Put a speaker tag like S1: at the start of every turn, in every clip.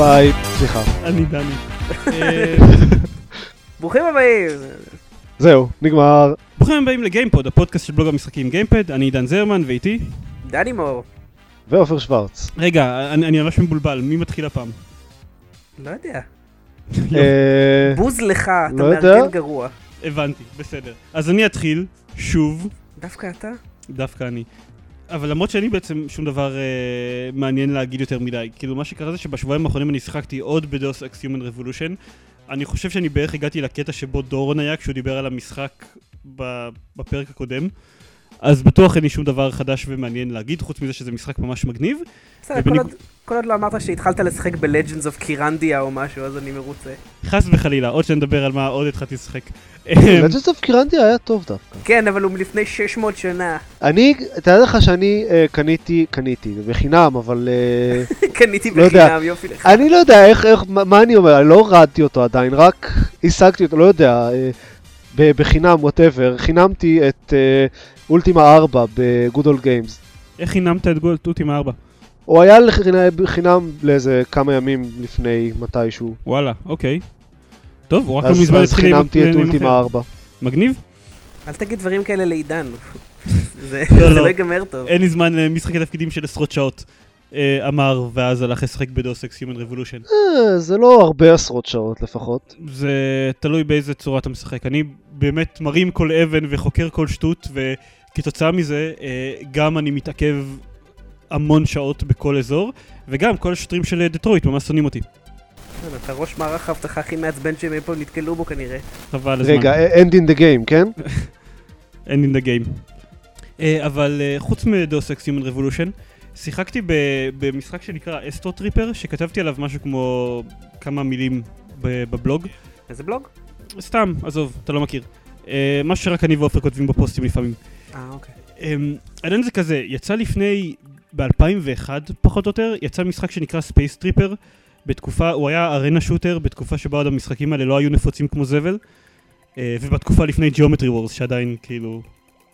S1: ביי. סליחה.
S2: אני דני. אה,
S3: ברוכים הבאים.
S1: זהו, נגמר.
S2: ברוכים הבאים לגיימפוד, הפודקאסט של בלוג המשחקים גיימפד, אני עידן זרמן ואיתי.
S3: דני מור.
S1: ועופר שוורץ.
S2: רגע, אני אני ממש מבולבל, מי מתחיל הפעם?
S3: לא יודע.
S1: אה,
S3: בוז לך, אתה
S1: לא יודע.
S3: מארגן גרוע.
S2: הבנתי, בסדר. אז אני אתחיל, שוב,
S3: דווקא אתה?
S2: דווקא אני. אבל למרות שאני בעצם שום דבר אה, מעניין להגיד יותר מדי. כאילו, מה שקרה זה שבשבועיים האחרונים אני שיחקתי עוד בדוס אקס Human Revolution. אני חושב שאני בערך הגעתי לקטע שבו דורון היה כשהוא דיבר על המשחק בפרק הקודם. אז בטוח אין לי שום דבר חדש ומעניין להגיד, חוץ מזה שזה משחק ממש מגניב.
S3: בסדר, כל
S2: ובניג-
S3: עוד- כל עוד לא אמרת שהתחלת לשחק ב-Legends of קירנדיה או משהו, אז אני מרוצה.
S2: חס וחלילה, עוד שנדבר על מה עוד התחלתי לשחק.
S1: לג'נדס אוף Kyrandia היה טוב דווקא.
S3: כן, אבל הוא מלפני 600 שנה.
S1: אני, תאר לך שאני אה, קניתי, קניתי, בחינם, אבל אה,
S3: קניתי
S1: לא יודע.
S3: בחינם, יופי לך.
S1: אני לא יודע איך, איך, מה מה אני אומר, אני לא הורדתי אותו עדיין, רק השגתי אותו, לא יודע, ב- בחינם, whatever, חינמתי את Ultima 4 ב Good Old Games.
S2: איך חינמת את Ultima 4?
S1: הוא היה חינם לאיזה כמה ימים לפני מתישהו.
S2: וואלה, אוקיי. טוב, הוא רק לא
S1: אז
S2: מזמן
S1: אז
S2: התחיל עם-
S1: חינמתי את אולטימה
S2: אחר.
S1: 4.
S2: מגניב?
S3: אל תגיד דברים כאלה לעידן. זה
S2: לא,
S3: זה
S2: לא.
S3: לא ייגמר טוב.
S2: אין לי זמן למשחקי תפקידים של עשרות שעות. אה, אמר, ואז הלך לשחק בדוס אקס Human Revolution.
S1: אה, זה לא הרבה עשרות שעות לפחות.
S2: זה תלוי באיזה צורה אתה משחק. אני באמת מרים כל אבן וחוקר כל שטות, וכתוצאה מזה אה, גם אני מתעכב המון שעות בכל אזור, וגם כל השוטרים של אה, דטרויט ממש שונאים אותי.
S3: אתה ראש מערך האבטחה הכי מעצבן שהם אי פעם נתקלו בו כנראה.
S2: חבל הזמן.
S1: רגע, end in the game, כן?
S2: אין in the game. Uh, אבל uh, חוץ מ Deus Ex Human Revolution, שיחקתי במשחק שנקרא Astro Tripper, שכתבתי עליו משהו כמו כמה מילים בבלוג.
S3: איזה בלוג?
S2: סתם, עזוב, אתה לא מכיר. משהו שרק אני ועופר כותבים בפוסטים לפעמים.
S3: אה, אוקיי.
S2: Um, העניין זה כזה, יצא לפני, ב-2001 פחות או יותר, יצא משחק שנקרא Space Tripper. בתקופה, הוא היה arena shooter, בתקופה שבה עוד המשחקים האלה לא היו נפוצים כמו זבל. Uh, ובתקופה לפני Geometry Wars, שעדיין כאילו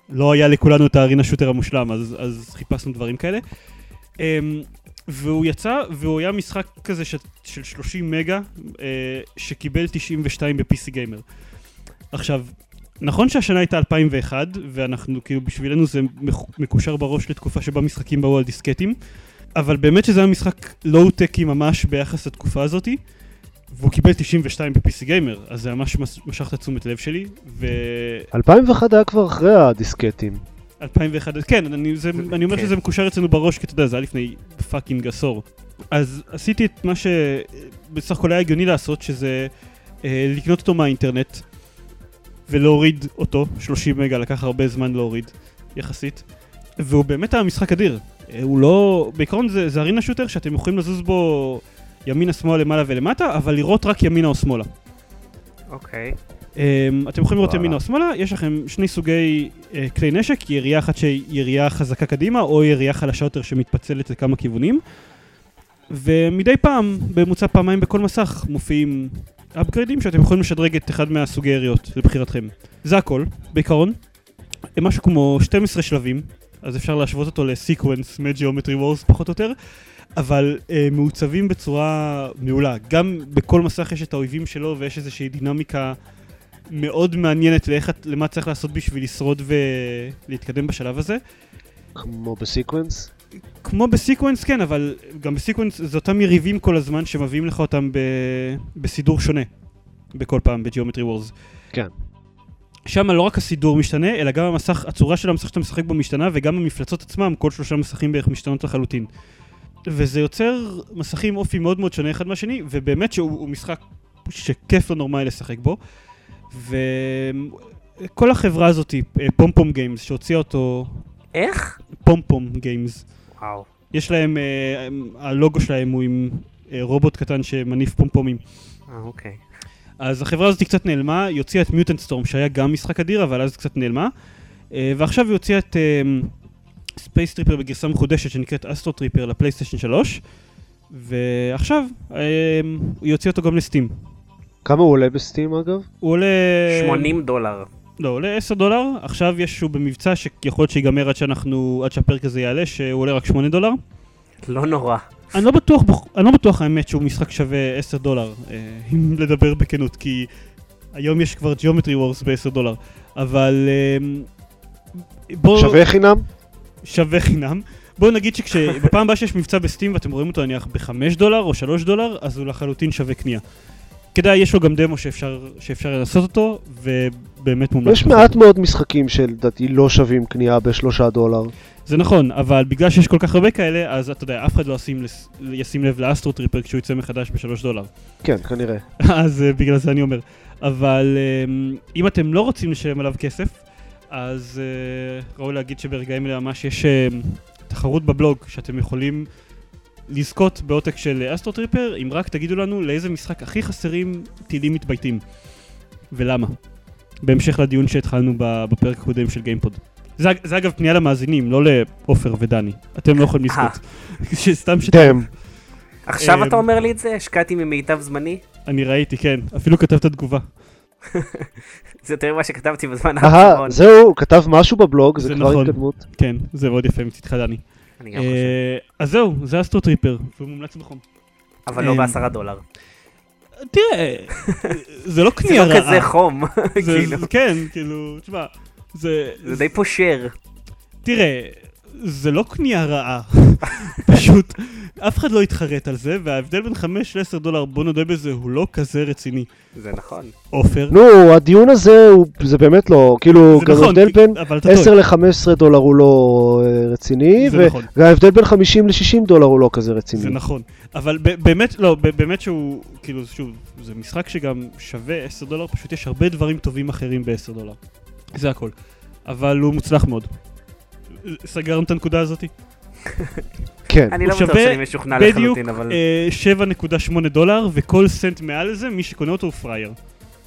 S2: לא היה לכולנו את ה arena shooter המושלם, אז, אז חיפשנו דברים כאלה. Um, והוא יצא, והוא היה משחק כזה ש, של 30 מגה, uh, שקיבל 92 ב-PC Gamer. עכשיו, נכון שהשנה הייתה 2001, ואנחנו, כאילו, בשבילנו זה מקושר בראש לתקופה שבה משחקים באו על דיסקטים, אבל באמת שזה היה משחק לואו-טקי ממש ביחס לתקופה הזאתי, והוא קיבל 92 ב-PC Gamer, אז זה ממש מש- משך את התשומת לב שלי, ו...
S1: 2001 היה כבר אחרי הדיסקטים.
S2: 2001, כן, אני, זה, אני אומר
S3: כן.
S2: שזה מקושר אצלנו בראש, כי אתה יודע, זה היה לפני fucking עשור. אז עשיתי את מה שבסך הכל היה הגיוני לעשות, שזה אה, לקנות אותו מהאינטרנט ולהוריד אותו, 30 מגה, לקח הרבה זמן להוריד, יחסית. והוא באמת היה משחק אדיר. אה, הוא לא... בעיקרון זה, זה ארינה שוטר שאתם יכולים לזוז בו ימינה, שמאלה, למעלה ולמטה, אבל לראות רק ימינה או שמאלה.
S3: אוקיי.
S2: Um, אתם יכולים לראות. ימינה או שמאלה, יש לכם שני סוגי uh, כלי נשק, ירייה אחת שהיא ירייה חזקה קדימה, או ירייה חלשה יותר שמתפצלת לכמה כיוונים. ומדי פעם, בממוצע פעמיים בכל מסך, מופיעים אפגריידים שאתם יכולים לשדרג את אחד מהסוגי יריות לבחירתכם. זה הכל, בעיקרון. אה, משהו כמו 12 שלבים, אז אפשר להשוות אותו לסיקוונס מג'יאומטרי וורס פחות או יותר, אבל uh, מעוצבים בצורה מעולה. גם בכל מסך יש את האויבים שלו ויש איזושהי דינמיקה מאוד מעניינת לאיך, למה צריך לעשות בשביל לשרוד ולהתקדם בשלב הזה.
S1: כמו ב sequence.
S2: כמו ב sequence כן, אבל גם ב sequence זה אותם יריבים כל הזמן שמביאים לך אותם ב... בסידור שונה בכל פעם ב Geometry Wars.
S1: כן.
S2: שם לא רק הסידור משתנה, אלא גם המסך, הצורה של המסך שאתה משחק בו משתנה, וגם המפלצות עצמם, כל שלושה מסכים בערך משתנות לחלוטין. וזה יוצר מסכים אופי מאוד מאוד שונה אחד מהשני, ובאמת שהוא הוא משחק שכיף לא נורמלי לשחק בו. וכל החברה הזאת, PomPom Games, שהוציאה אותו,
S3: איך?
S2: PomPom Games,
S3: וואו.
S2: יש להם, אה, הלוגו שלהם הוא עם אה, רובוט קטן שמניף פומפומים.
S3: אה, אוקיי.
S2: אז החברה הזאת קצת נעלמה, היא הוציאה את Mutant Storm שהיה גם משחק אדיר, אבל אז קצת נעלמה. אה, ועכשיו היא הוציאה את Space Tripper בגרסה מחודשת שנקראת Astro Tripper לפלייסטיישן 3, ועכשיו אה, היא הוציאה אותו גם לסטים.
S1: כמה הוא עולה בסטים אגב?
S2: הוא עולה...
S3: 80 דולר.
S2: לא, עולה 10 דולר, עכשיו יש שהוא במבצע שיכול להיות שיגמר עד שאנחנו, עד שהפרק הזה יעלה, שהוא עולה רק 8 דולר.
S3: לא נורא.
S2: אני לא בטוח, אני לא בטוח האמת שהוא משחק שווה 10 דולר, אה, אם לדבר בכנות, כי היום יש כבר Geometry Wars ב-10 דולר, אבל אה, בואו...
S1: שווה חינם?
S2: שווה חינם. בואו נגיד שבפעם הבאה שיש מבצע בסטים ואתם רואים אותו נניח ב-5 דולר או 3 דולר, אז הוא לחלוטין שווה קנייה. כדאי, יש לו גם דמו שאפשר, שאפשר לנסות אותו, ובאמת מומלץ.
S1: יש
S2: לעשות
S1: מעט
S2: אותו.
S1: מאוד משחקים שלדעתי לא שווים קנייה בשלושה דולר.
S2: זה נכון, אבל בגלל שיש כל כך הרבה כאלה, אז אתה יודע, אף אחד לא ישים, ישים לב לאסטרו טריפר כשהוא יצא מחדש ב-3 דולר.
S1: כן, כנראה.
S2: אז אה, בגלל זה אני אומר. אבל אה, אם אתם לא רוצים לשלם עליו כסף, אז אה, ראוי להגיד שברגעים אלה ממש יש אה, תחרות בבלוג שאתם יכולים לזכות בעותק של Astro Tripper, אם רק תגידו לנו לאיזה משחק הכי חסרים טילים מתבייתים. ולמה. בהמשך לדיון שהתחלנו בפרק הקודם של גיימפוד. זה, זה אגב פנייה למאזינים, לא לעופר ודני. אתם לא יכולים
S3: אה.
S2: לזכות. שסתם ש...
S3: עכשיו אתה אומר לי את זה? השקעתי ממיטב זמני?
S2: אני ראיתי, כן. אפילו כתבת תגובה.
S3: זה יותר ממה שכתבתי בזמן
S1: אהה,
S3: האחרון.
S1: זהו, הוא כתב משהו בבלוג, זה
S2: זה
S1: כבר
S2: נכון.
S1: התקדמות.
S2: כן, זה מאוד יפה מצדך דני.
S3: אני גם חושב.
S2: אה, אז זהו, זה אסטרו טריפר, והוא מומלץ בחום.
S3: אבל לא
S2: אה,
S3: בעשרה דולר.
S2: תראה, זה לא
S3: זה
S2: קנייה
S3: לא
S2: רעה.
S3: כזה חום.
S2: זה-
S3: כאילו.
S2: זה- כן, כאילו, תשמע, זה...
S3: זה די פושר.
S2: תראה, זה לא קנייה רעה. פשוט, אף אחד לא יתחרט על זה, וההבדל בין 5 ל-10 דולר, בוא נודה בזה, הוא לא כזה רציני.
S3: זה נכון.
S2: עופר.
S1: נו, הדיון הזה, הוא- זה באמת לא, כאילו,
S2: זה
S1: גם
S2: נכון,
S1: ההבדל בין
S2: אבל אתה
S1: 10
S2: טועה.
S1: ל-15 דולר הוא לא אה, רציני,
S2: זה נכון.
S1: וההבדל בין 50 ל-60 דולר הוא לא כזה
S2: זה
S1: רציני.
S2: נכון, אבל ב- באמת, לא, ב- באמת שהוא, כאילו, שוב, זה משחק שגם שווה 10 דולר, פשוט יש הרבה דברים טובים אחרים ב-10 דולר. זה הכל. אבל הוא מוצלח מאוד. סגרנו את הנקודה הזאתי?
S1: כן.
S3: אני
S2: הוא
S3: לא בטוח
S2: שווה
S3: שאני משוכנע
S2: בדיוק
S3: לחלוטין, אבל...
S2: אה, 7.8 דולר, וכל סנט מעל זה, מי שקונה אותו הוא פראייר.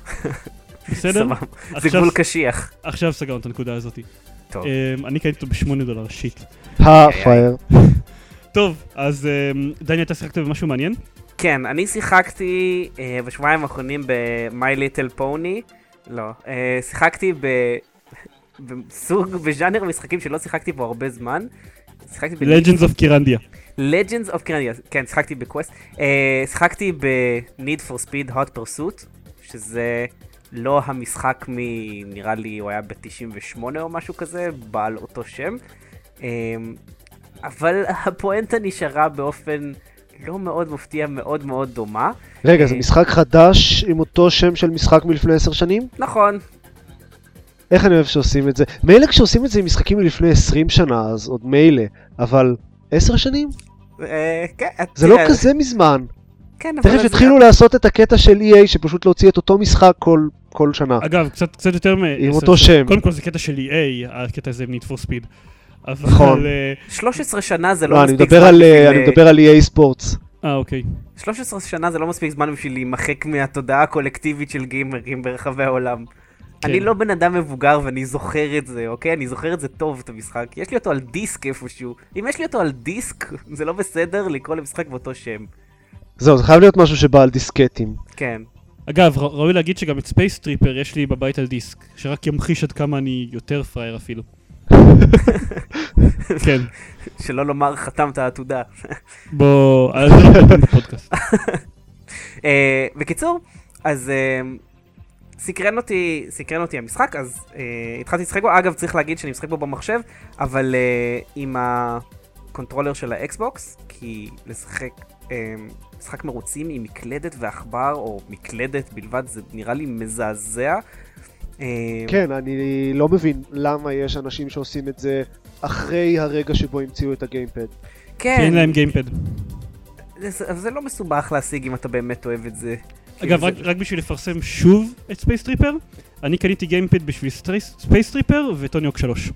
S2: בסדר?
S3: סבבה. זה
S2: עכשיו-
S3: גבול קשיח.
S2: עכשיו סגרנו את הנקודה הזאתי.
S3: טוב.
S2: אה, אני קניתי אותו ב-8 דולר, שיט.
S1: הפרייר.
S2: טוב, אז אה, דני, אתה שיחקת במשהו מעניין?
S3: כן, אני שיחקתי אה, בשבועיים האחרונים ב-My Little Pony. לא. שיחקתי ב... בסוג, בז'אנר משחקים שלא שיחקתי בו הרבה זמן. שיחקתי ב...
S2: Legends of Kirandia.
S3: Legends of Kirandia, כן, שיחקתי בקווסט. אה, שיחקתי ב-Need for Speed Hot Pursuit, שזה לא המשחק מ... נראה לי הוא היה ב-98 או משהו כזה, בעל אותו שם. אה, אבל הפואנטה נשארה באופן לא מאוד מפתיע, מאוד מאוד דומה.
S1: רגע, זה
S3: אה,
S1: משחק חדש עם אותו שם של משחק מלפני 10 שנים?
S3: נכון,
S1: איך אני אוהב שעושים את זה? מילא כשעושים את זה עם משחקים מלפני 20 שנה, אז עוד מילא, אבל 10 שנים?
S3: אה, כן,
S1: זה לא כזה מזמן.
S3: כן, אבל
S1: תכף יתחילו לעשות את הקטע של EA שפשוט להוציא את אותו משחק כל, כל שנה.
S2: אגב, קצת, קצת יותר מ...
S1: עם אותו. שם.
S2: קודם כל זה קטע של EA, הקטע הזה עם Need for Speed.
S1: נכון.
S2: אה,
S3: 13 שנה זה לא
S1: לא, אני
S3: מספיק
S1: מדבר
S3: זמן.
S1: אה, אני מדבר על EA ספורטס.
S2: אה, אוקיי.
S3: 13 שנה זה לא מספיק זמן בשביל להימחק מהתודעה הקולקטיבית של גיימרים ברחבי העולם.
S2: כן.
S3: אני לא בן אדם מבוגר ואני זוכר את זה, אוקיי? אני זוכר את זה טוב, את המשחק. יש לי אותו על דיסק איפשהו. אם יש לי אותו על דיסק, זה לא בסדר לקרוא למשחק באותו שם.
S1: זהו, זה חייב להיות משהו שבא על דיסקטים.
S3: כן.
S2: אגב, ראוי להגיד שגם את Space Tripper יש לי בבית על דיסק, שרק ימחיש עד כמה אני יותר פראייר אפילו. כן,
S3: שלא לומר חתמת עתודה.
S2: בוא... אה, זה לא.
S3: אה, בקיצור, אז אה, סקרן אותי, סקרן אותי המשחק, אז אה, התחלתי לשחק בו. אגב, צריך להגיד שאני משחק בו במחשב, אבל אה, עם הקונטרולר של האקסבוקס, כי לשחק אה, משחק מרוצים עם מקלדת ועכבר, או מקלדת בלבד, זה נראה לי מזעזע. אה,
S1: כן, אני לא מבין למה יש אנשים שעושים את זה אחרי הרגע שבו המציאו את הגיימפד.
S2: כי אין
S3: כן,
S2: להם גיימפד.
S3: זה, זה לא מסובך להשיג אם אתה באמת אוהב את זה.
S2: אגב,
S3: כאילו
S2: רק,
S3: זה-
S2: רק בשביל לפרסם שוב את Space Tripper, אני קניתי גיימפד בשביל Space Tripper ו Tony Hawk 3.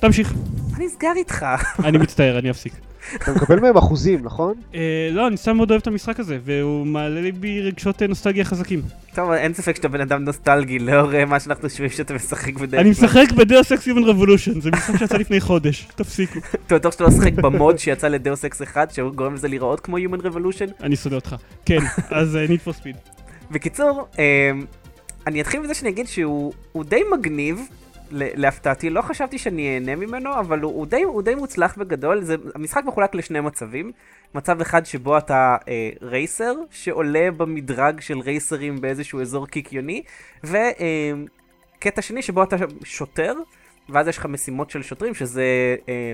S2: תמשיך,
S3: מה נסגר איתך?
S2: אני מצטער, אני אפסיק.
S1: אתה מקבל מהם אחוזים, נכון?
S2: אה, לא, אני סתם מאוד אוהב את המשחק הזה, והוא מעלה לי בי רגשות אה, נוסטלגיה חזקים.
S3: טוב, אין ספק שאתה בן אדם נוסטלגי לאור אה, מה שאנחנו שומעים שאתה משחק בדרך כלל.
S2: אני משחק ב Deus Ex Human Revolution, זה משחק שיצא לפני חודש, תפסיקו.
S3: אתה בטוח שאתה לא משחק במוד שיצא ל Deus Ex 1 שגורם לזה להיראות כמו Human Revolution?
S2: אני שונא אותך. כן, אז Need for Speed.
S3: בקיצור, אני אתחיל מזה שאני אגיד שהוא הוא די מגניב, להפתעתי, לא חשבתי שאני אהנה ממנו, אבל הוא, הוא, די, הוא די מוצלח בגדול. זה, המשחק מחולק לשני מצבים. מצב אחד שבו אתה אה, רייסר, שעולה במדרג של רייסרים באיזשהו אזור קיקיוני, וקטע אה, שני שבו אתה שוטר, ואז יש לך משימות של שוטרים, שזה אה,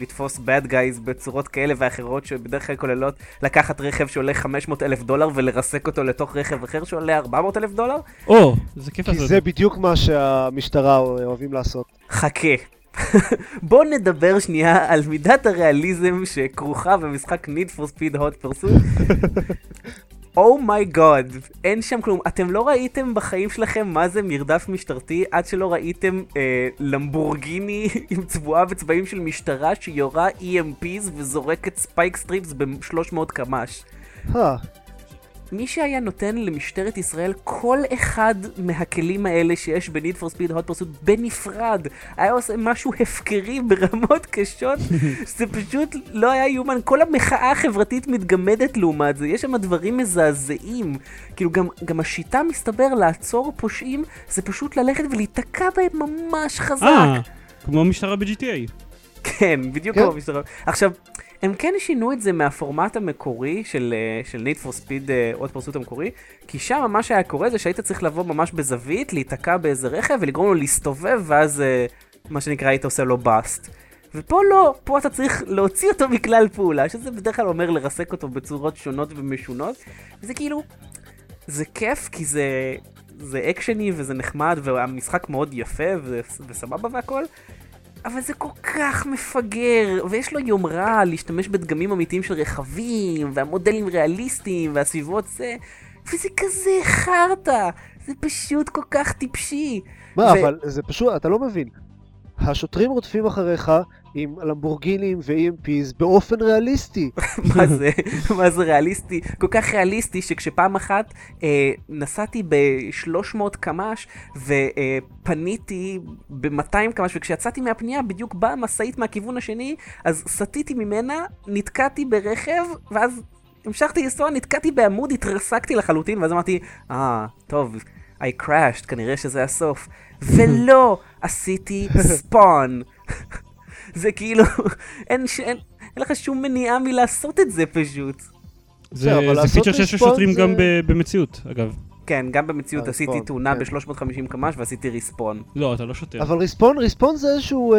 S3: לתפוס bad guys בצורות כאלה ואחרות, שבדרך כלל כוללות לקחת רכב שעולה 500 אלף דולר ולרסק אותו לתוך רכב אחר שעולה 400 אלף דולר.
S2: או, זה כיף
S1: לעשות. כי זה בדיוק מה שהמשטרה אוהבים לעשות.
S3: חכה. בואו נדבר שנייה על מידת הריאליזם שכרוכה במשחק Need for Speed Hot Pursuit. Oh my God, אין שם כלום. אתם לא ראיתם בחיים שלכם מה זה מרדף משטרתי עד שלא ראיתם אה, למבורגיני עם צבועה בצבעים של משטרה שיורה EMPs וזורקת ספייק סטריפס ב-300 קמ"ש.
S1: Huh.
S3: מי שהיה נותן למשטרת ישראל כל אחד מהכלים האלה שיש ב-Need for Speed Hot Pursuit בנפרד, היה עושה משהו הפקרי ברמות קשות, זה פשוט לא היה יאומן. כל המחאה החברתית מתגמדת לעומת זה, יש שם דברים מזעזעים. כאילו גם, גם השיטה מסתבר לעצור פושעים, זה פשוט ללכת ולהיתקע בהם ממש חזק. אה,
S2: כמו המשטרה ב-GTA.
S3: כן, בדיוק כן. כמו המשטרה. עכשיו... הם כן שינו את זה מהפורמט המקורי של, אה, של Need for Speed עוד אה, פרסות המקורי, כי שם מה שהיה קורה זה שהיית צריך לבוא ממש בזווית, להיתקע באיזה רכב ולגרום לו להסתובב, ואז אה, מה שנקרא היית עושה לו באסט. ופה לא, פה אתה צריך להוציא אותו מכלל פעולה, שזה בדרך כלל אומר לרסק אותו בצורות שונות ומשונות, וזה כאילו, זה כיף כי זה, זה אקשני וזה נחמד והמשחק מאוד יפה וסבבה והכל, אבל זה כל כך מפגר, ויש לו יומרה להשתמש בדגמים אמיתיים של רכבים, והמודלים ריאליסטיים, והסביבות זה, וזה כזה חרטא, זה פשוט כל כך טיפשי.
S1: מה, ו... אבל זה פשוט, אתה לא מבין. השוטרים רודפים אחריך עם למבורגינים ו-EMPs באופן ריאליסטי.
S3: מה זה? מה זה ריאליסטי? כל כך ריאליסטי שכשפעם אחת אה, נסעתי ב-300 קמ"ש ופניתי ב-200 קמ"ש וכשיצאתי מהפנייה בדיוק באה משאית מהכיוון השני אז סטיתי ממנה, נתקעתי ברכב ואז המשכתי לנסוע, נתקעתי בעמוד, התרסקתי לחלוטין ואז אמרתי, אה, ah, טוב. I crashed, כנראה שזה הסוף. ולא עשיתי ספון. זה כאילו, אין, ש... אין, אין לך שום מניעה מלעשות את זה פשוט.
S2: זה, זה פיצ'ר שיש לשוטרים זה... גם במציאות, אגב.
S3: כן, גם במציאות עשיתי תאונה כן. ב-350 קמ"ש ועשיתי ריספון.
S2: לא, אתה לא שוטר.
S1: אבל ריספון, ריספון זה איזשהו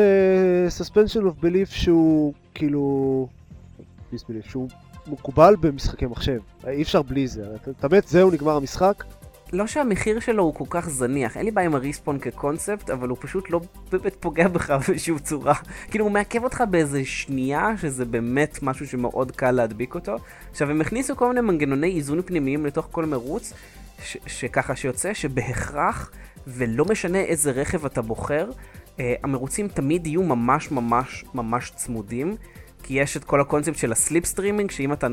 S1: suspension of belief שהוא כאילו... שהוא מקובל במשחקי מחשב. אי אפשר בלי זה. אתה מת, זהו, נגמר המשחק.
S3: לא שהמחיר שלו הוא כל כך זניח, אין לי בעיה עם הריספון כקונספט, אבל הוא פשוט לא באמת פוגע בך באיזושהי צורה. כאילו הוא מעכב אותך באיזה שנייה, שזה באמת משהו שמאוד קל להדביק אותו. עכשיו הם הכניסו כל מיני מנגנוני איזון פנימיים לתוך כל מרוץ, שככה שיוצא שבהכרח, ולא משנה איזה רכב אתה בוחר, uh, המרוצים תמיד יהיו ממש ממש ממש צמודים. כי יש את כל הקונספט של ה slipstreaming, שאם אתה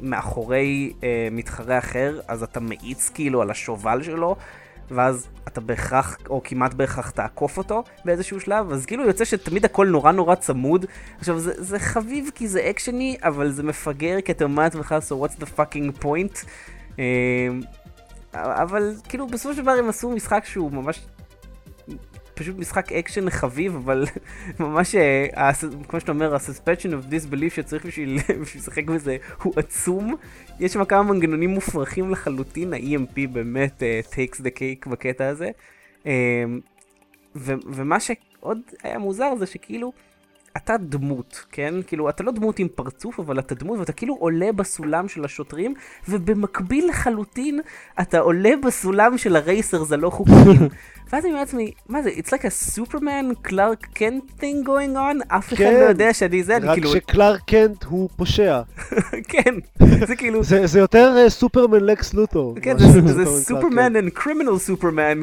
S3: מאחורי אה, מתחרה אחר, אז אתה מאיץ כאילו על השובל שלו, ואז אתה בהכרח, או כמעט בהכרח תעקוף אותו באיזשהו שלב, אז כאילו יוצא שתמיד הכל נורא נורא צמוד. עכשיו, זה, זה חביב כי זה אקשני, אבל זה מפגר כי אתה אומר לעצמך, so what's the fucking point? אה, אבל כאילו בסופו של דבר הם עשו משחק שהוא ממש פשוט משחק אקשן חביב, אבל ממש, אה, כמו שאתה אומר, ה-suspension of disbelief שצריך בשביל לשחק בזה הוא עצום. יש שם כמה מנגנונים מופרכים לחלוטין, ה-EMP באמת uh, takes the cake בקטע הזה. Um, ומה שעוד היה מוזר זה שכאילו, אתה דמות, כן? כאילו, אתה לא דמות עם פרצוף, אבל אתה דמות, ואתה כאילו עולה בסולם של השוטרים, ובמקביל לחלוטין, אתה עולה בסולם של הרייסרס הלא חוקיים. ואז אני אומר לעצמי, מה זה, it's like a superman clark kent thing going on? אף אחד לא כן, יודע שאני זה, אני
S1: כאילו... רק שקלארק קנט הוא פושע.
S3: כן, זה כאילו...
S1: זה יותר סופרמן לקס לוטו.
S3: כן, זה סופרמן and criminal סופרמן,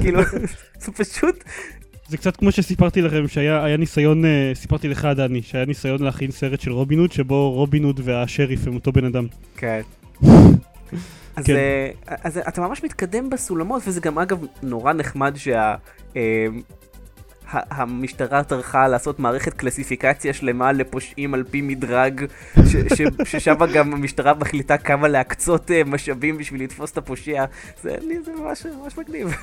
S3: כאילו, זה פשוט...
S2: זה קצת כמו שסיפרתי לכם שהיה ניסיון, אה, סיפרתי לך דני, שהיה ניסיון להכין סרט של רובין הוד שבו רובין הוד והשריף הם אותו בן אדם.
S3: כן. אז, כן. uh, אז אתה ממש מתקדם בסולמות, וזה גם אגב נורא נחמד שה... המשטרה טרחה לעשות מערכת קלסיפיקציה שלמה לפושעים על פי מדרג, ששם גם המשטרה מחליטה כמה להקצות אה, משאבים בשביל לתפוס את הפושע, זה, לי זה ממש, ממש מגניב.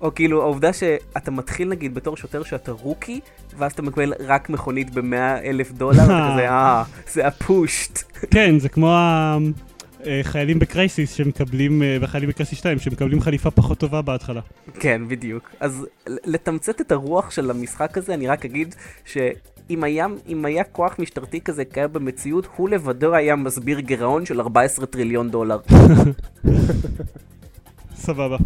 S3: או כאילו העובדה שאתה מתחיל נגיד בתור שוטר שאתה rookie, ואז אתה מקבל רק מכונית ב-100 אלף דולר, ואתה כזה, אה, זה הפושט.
S2: כן, זה כמו החיילים ב-Crysis שמקבלים, אה, בחיילים ב-Crysis 2, שמקבלים חליפה פחות טובה בהתחלה.
S3: כן, בדיוק. אז לתמצת את הרוח של המשחק הזה, אני רק אגיד שאם היה, אם היה כוח משטרתי כזה קיים במציאות, הוא לבדו היה מסביר גירעון של 14 טריליון דולר.
S2: סבבה.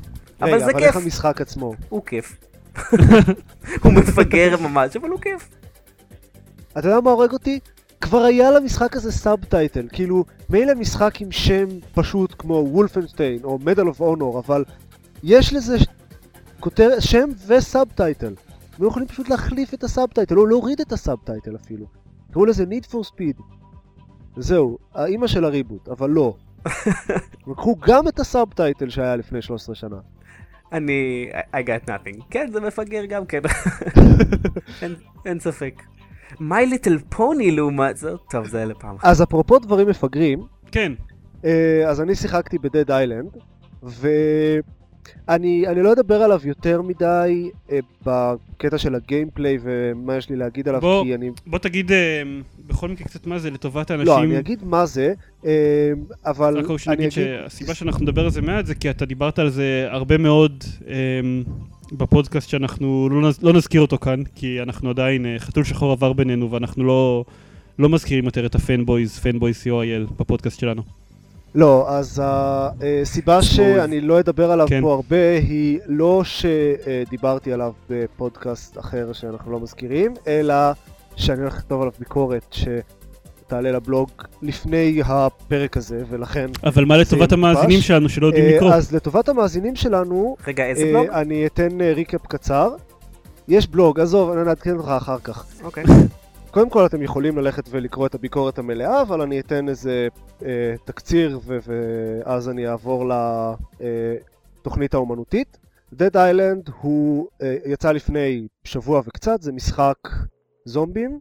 S3: אבל
S1: רגע,
S3: זה
S1: אבל
S3: כיף.
S1: איך המשחק עצמו?
S3: הוא כיף. הוא מפגר ממש, אבל הוא כיף.
S1: אתה יודע מה הורג אותי? כבר היה למשחק הזה subtitle, כאילו, מילא משחק עם שם פשוט כמו Wolfenstein או Medal of Honor, אבל יש לזה ש- כותר... שם ו-subtitle. הם לא יכולים פשוט להחליף את ה-subtitle, או להוריד את ה-subtitle אפילו. קראו לזה Need for Speed. זהו, האימא של ה-reboot, אבל לא. לקחו גם את הסאב טייטל שהיה לפני 13 שנה.
S3: אני... I got nothing. כן, זה מפגר גם כן. אין, אין ספק. My Little Pony לעומת זאת, טוב, זה לפעם אחת.
S1: אז אפרופו דברים מפגרים,
S2: כן,
S1: אה, אז אני שיחקתי בדד איילנד, ואני אני לא אדבר עליו יותר מדי אה, בקטע של הגיימפליי ומה יש לי להגיד עליו,
S2: בוא-
S1: כי אני...
S2: בוא תגיד אה, בכל מקרה קצת מה זה לטובת האנשים.
S1: לא, אני אגיד מה זה, אבל
S2: רק ראוי
S1: אני
S2: שנגיד
S1: אגיד...
S2: שהסיבה שאנחנו נדבר על זה מעט זה כי אתה דיברת על זה הרבה מאוד בפודקאסט שאנחנו לא, נז, לא נזכיר אותו כאן, כי אנחנו עדיין, אה, חתול שחור עבר בינינו ואנחנו לא, לא מזכירים יותר את הפנבויז, פנבויז co.il בפודקאסט שלנו.
S1: לא, אז הסיבה שאני לא אדבר עליו
S2: כן.
S1: פה הרבה היא לא שדיברתי עליו בפודקאסט אחר שאנחנו לא מזכירים, אלא שאני הולך לכתוב עליו ביקורת שתעלה לבלוג לפני הפרק הזה, ולכן...
S2: אבל מה לטובת המאזינים
S1: מטופש.
S2: שלנו שלא יודעים
S1: אה,
S2: לקרוא?
S1: אז לטובת המאזינים שלנו,
S3: רגע, איזה
S1: אה,
S3: בלוג?
S1: אני אתן אה, ריקאפ קצר. יש בלוג, עזוב, אני אעדכן אותך אחר כך.
S3: אוקיי.
S1: קודם כל אתם יכולים ללכת ולקרוא את הביקורת המלאה, אבל אני אתן איזה אה, תקציר ו- ואז אני אעבור לתוכנית האומנותית. Dead Island הוא אה, יצא לפני שבוע וקצת, זה משחק זומבים,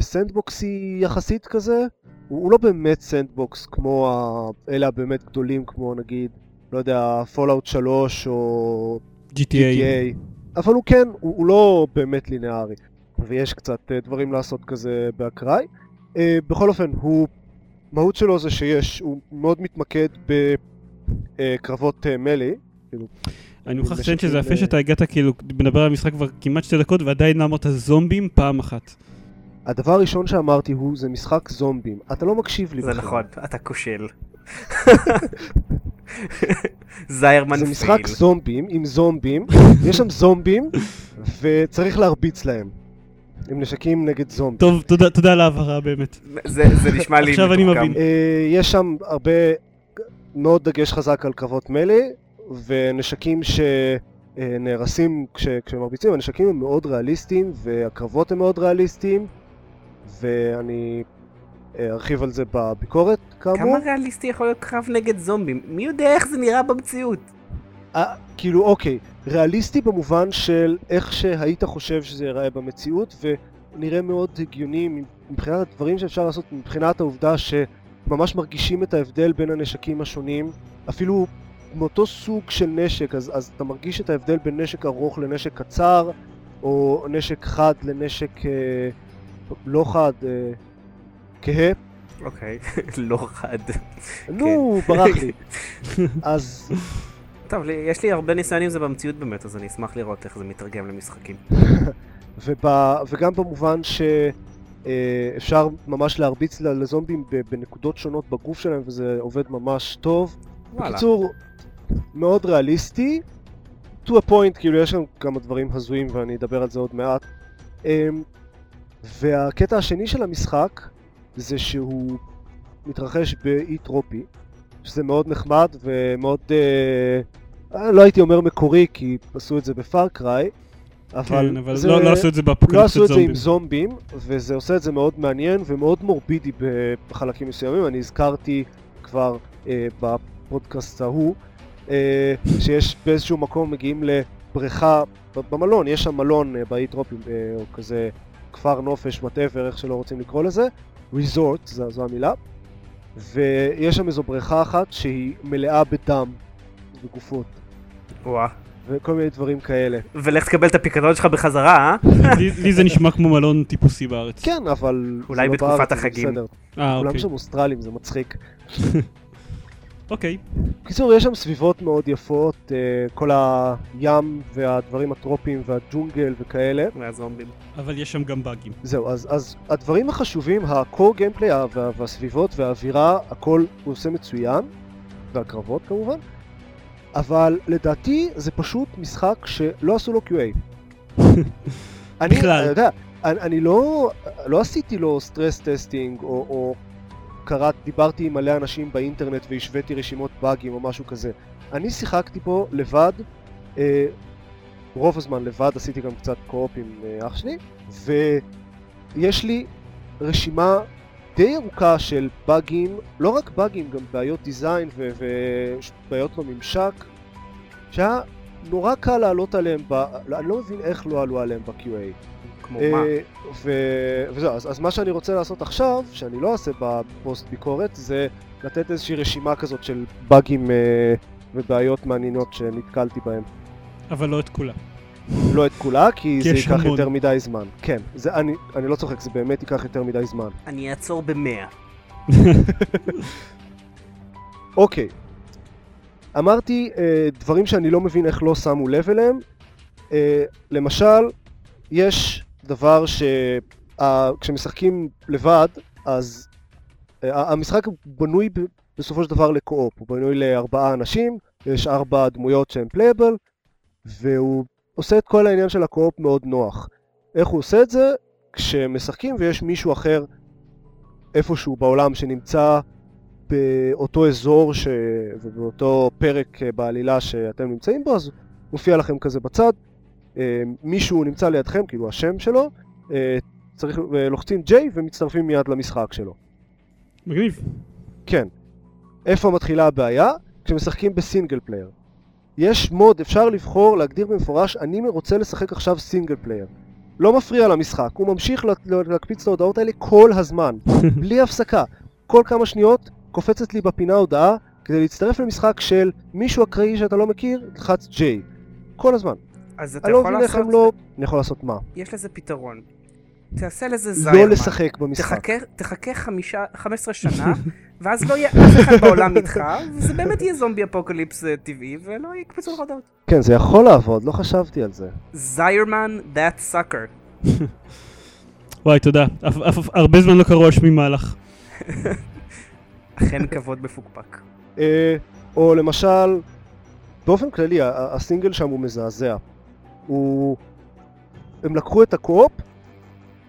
S1: sandbox י יחסית כזה. הוא, הוא לא באמת sandbox כמו ה- אלה הבאמת גדולים כמו נגיד, לא יודע, Fallout 3 או
S2: GTA.
S1: GTA, אבל הוא כן, הוא, הוא לא באמת לינארי, ויש קצת uh, דברים לעשות כזה באקראי. Uh, בכל אופן, הוא, מהות שלו זה שיש, הוא מאוד מתמקד בקרבות uh, melee, כאילו,
S2: אני מוכרח לציין שזה יפה
S1: אה,
S2: שאתה הגעת כאילו, מדבר על המשחק כבר כמעט שתי דקות ועדיין לא אמרת זומבים פעם אחת.
S1: הדבר הראשון שאמרתי הוא, זה משחק זומבים. אתה לא מקשיב לי
S3: זה
S1: בכלל.
S3: נכון, אתה כושל. זיירמן
S1: זה
S3: פייל.
S1: משחק זומבים עם זומבים, יש שם זומבים, וצריך להרביץ להם. עם נשקים נגד זומבים.
S2: טוב, תודה- תודה על ההבהרה באמת.
S3: זה זה נשמע לי
S2: עכשיו אני. מבין.
S1: אה, יש שם הרבה, מאוד דגש חזק על קרבות מלי, ונשקים שנהרסים כש, כשמרביצים, הנשקים הם מאוד ריאליסטיים, והקרבות הם מאוד ריאליסטיים, ואני אה, ארחיב על זה בביקורת, כאמור.
S3: כמה ריאליסטי יכול להיות קרב נגד זומבים? מי יודע איך זה נראה במציאות?
S1: אה, כאילו, אוקיי, ריאליסטי במובן של איך שהיית חושב שזה ייראה במציאות, ונראה מאוד הגיוני מבחינת הדברים שאפשר לעשות, מבחינת העובדה שממש מרגישים את ההבדל בין הנשקים השונים, אפילו מאותו סוג של נשק, אז, אז אתה מרגיש את ההבדל בין נשק ארוך לנשק קצר, או נשק חד לנשק אה, לא חד, אה, כהה.
S3: אוקיי, לא חד.
S1: נו, ברח לי. אז
S3: טוב, יש לי הרבה ניסיון עם זה במציאות באמת, אז אני אשמח לראות איך זה מתרגם למשחקים.
S1: וגם במובן שאפשר ממש להרביץ לזומבים בנקודות שונות בגוף שלהם וזה עובד ממש טוב.
S3: וואלה.
S1: בקיצור, מאוד ריאליסטי, to a point, כאילו יש שם כמה דברים הזויים ואני אדבר על זה עוד מעט. והקטע השני של המשחק זה שהוא מתרחש באי טרופי, שזה מאוד נחמד ומאוד, אה, לא הייתי אומר מקורי כי עשו את זה בפארקריי, אבל,
S2: כן, אבל
S1: זה,
S2: לא לא עשו את זה
S1: לא
S2: באפוקליפסת
S1: עשו את זה עם
S2: זומבים.
S1: וזה עושה את זה מאוד מעניין ומאוד מורבידי בחלקים מסוימים. אני הזכרתי כבר אה, בפודקאסט ההוא, אה, שיש באיזשהו מקום מגיעים בריכה, ב- במלון, יש שם מלון אה, באי טרופים, אה, או כזה כפר נופש, whatever, איך שלא רוצים לקרוא לזה, ריזורט, זו, זו המילה, ויש שם איזו בריכה אחת שהיא מלאה בדם וגופות,
S3: וואה.
S1: וכל מיני דברים כאלה.
S3: ולך תקבל את הפיקדון שלך בחזרה, אה?
S2: לי- זה נשמע כמו מלון טיפוסי בארץ.
S1: כן, אבל...
S3: אולי
S1: לא
S3: בתקופת החגים.
S2: אה,
S1: כולם
S2: אוקיי.
S1: שם אוסטרלים, זה מצחיק.
S2: אוקיי.
S1: בקיצור, יש שם סביבות מאוד יפות, אה, כל הים והדברים הטרופיים והג'ונגל וכאלה.
S3: מהזומבים.
S2: אבל יש שם גם באגים.
S1: זהו, אז, אז הדברים החשובים, ה-core gameplay וה, והסביבות והאווירה, הכל הוא עושה מצוין, והקרבות כמובן, אבל לדעתי זה פשוט משחק שלא עשו לו QA. אני,
S2: בכלל.
S1: אתה יודע, אני, אני לא, לא עשיתי לו stress testing, או, או קראת, דיברתי עם מלא אנשים באינטרנט והשוויתי רשימות באגים או משהו כזה. אני שיחקתי פה לבד, אה, רוב הזמן לבד, עשיתי גם קצת co-op עם אה, אח שלי, ויש לי רשימה די ארוכה של באגים, לא רק באגים, גם בעיות דיזיין ובעיות בממשק, שהיה נורא קל לעלות עליהם, ב... אני לא מבין איך לא עלו עליהם ב-QA.
S3: כמו
S1: אה,
S3: מה?
S1: ו- וזהו, אז, אז מה שאני רוצה לעשות עכשיו, שאני לא אעשה בפוסט ביקורת, זה לתת איזושהי רשימה כזאת של באגים אה, ובעיות מעניינות שנתקלתי בהם.
S2: אבל לא את כולה.
S1: לא את כולה, כי זה ייקח
S2: המון.
S1: יותר מדי זמן. כן, זה, אני, אני לא צוחק, זה באמת ייקח יותר מדי זמן.
S3: אני אעצור במאה.
S1: אוקיי, אמרתי אה, דברים שאני לא מבין איך לא שמו לב אליהם. אה, למשל, יש דבר שכשמשחקים לבד, אז אה, המשחק בנוי בסופו של דבר ל-co-op, הוא בנוי לארבעה אנשים, יש ארבע דמויות שהן playable, והוא עושה את כל העניין של ה-co-op מאוד נוח. איך הוא עושה את זה? כשמשחקים ויש מישהו אחר איפשהו בעולם שנמצא באותו אזור ש... ובאותו פרק אה, בעלילה שאתם נמצאים בו, אז מופיע לכם כזה בצד. אה, מישהו נמצא לידכם, כאילו השם שלו, אה, צריך, אה, לוחצים J ומצטרפים מיד למשחק שלו.
S2: מגניב.
S1: כן. איפה מתחילה הבעיה? כשמשחקים ב-single player. יש mode, אפשר לבחור, להגדיר במפורש, אני רוצה לשחק עכשיו single player. לא מפריע למשחק, הוא ממשיך לה- לה- להקפיץ את ההודעות האלה כל הזמן, בלי הפסקה. כל כמה שניות קופצת לי בפינה הודעה כדי להצטרף למשחק של מישהו אקראי שאתה לא מכיר, תלחץ J. כל הזמן.
S3: אז אתה
S1: אני לא
S3: יכול
S1: מבין איך
S3: לעשות...
S1: הם לא... אני יכול לעשות מה?
S3: יש לזה פתרון. תעשה לזה זיירמן.
S1: לא לשחק במשחק.
S3: תחכה, תחכה חמישה, 15 שנה, ואז לא יהיה אף אחד בעולם איתך, וזה באמת יהיה זומבי אפוקליפס אה, טבעי, ולא יקפצו לך הודעות.
S1: כן, זה יכול לעבוד, לא חשבתי על זה.
S3: זיירמן, that sucker.
S2: וואי, תודה. אף- אף- אף- הרבה זמן לא קראו על שמי מהלך.
S3: אכן כבוד מפוקפק.
S1: אה, או למשל, באופן כללי, הסינגל שם הוא מזעזע. הוא... הם לקחו את הקו-אופ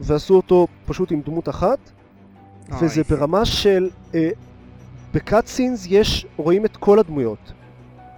S1: ועשו אותו פשוט עם דמות אחת, וזה
S3: אוי.
S1: ברמה של... אה, בקאט סינס יש, רואים את כל הדמויות.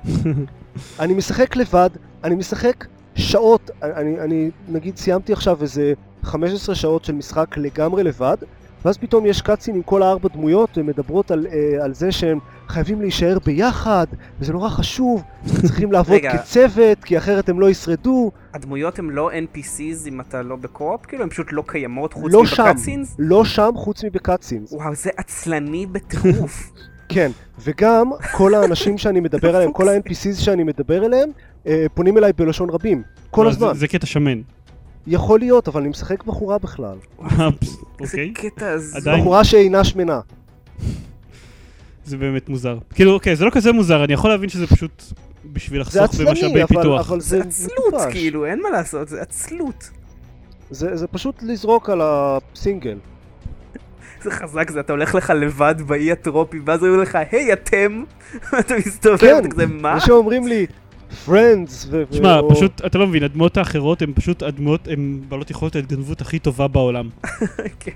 S1: אני משחק לבד, אני משחק שעות, אני, אני נגיד סיימתי עכשיו איזה 15 שעות של משחק לגמרי לבד, ואז פתאום יש קאצין עם כל הארבע דמויות, הן מדברות על, אה, על זה שהם חייבים להישאר ביחד, וזה נורא חשוב, צריכים לעבוד
S3: רגע.
S1: כצוות, כי אחרת הם לא ישרדו.
S3: הדמויות הן לא NPCs אם אתה לא בקו-אופ? כאילו, הן פשוט לא קיימות חוץ
S1: לא שם,
S3: מבקאטסינס?
S1: לא שם חוץ מבקאצינס.
S3: וואו, זה עצלני בטירוף.
S1: כן, וגם כל האנשים שאני מדבר עליהם, כל ה-NPCs שאני מדבר עליהם, אה, פונים אליי בלשון רבים, כל
S2: לא,
S1: הזמן.
S2: זה- זה קטע שמן.
S1: יכול להיות, אבל אני משחק בחורה בכלל.
S2: פס,
S3: איזה
S2: אוקיי.
S3: קטע הזוי.
S1: בחורה שאינה שמנה.
S2: זה באמת מוזר. כאילו, אוקיי, זה לא כזה מוזר, אני יכול להבין שזה פשוט בשביל
S1: זה
S2: לחסוך במשאבי
S1: עצלני, אבל,
S2: פיתוח.
S1: אבל
S3: זה
S1: זה
S3: עצלות. כאילו, אין מה לעשות, זה עצלות.
S1: זה, זה פשוט לזרוק על הסינגל.
S3: זה חזק, זה אתה הולך לך לבד באי הטרופי, ואז אומרים לך, היי אתם, אתה מסתובב,
S1: כן,
S3: אתה כזה, מה?
S1: אנשים אומרים לי, friends, ו...
S2: תשמע, פשוט, אתה לא מבין, הדמויות האחרות הן פשוט הדמויות, הן בעלות יכולת ההתגנבות הכי טובה בעולם.
S3: כן.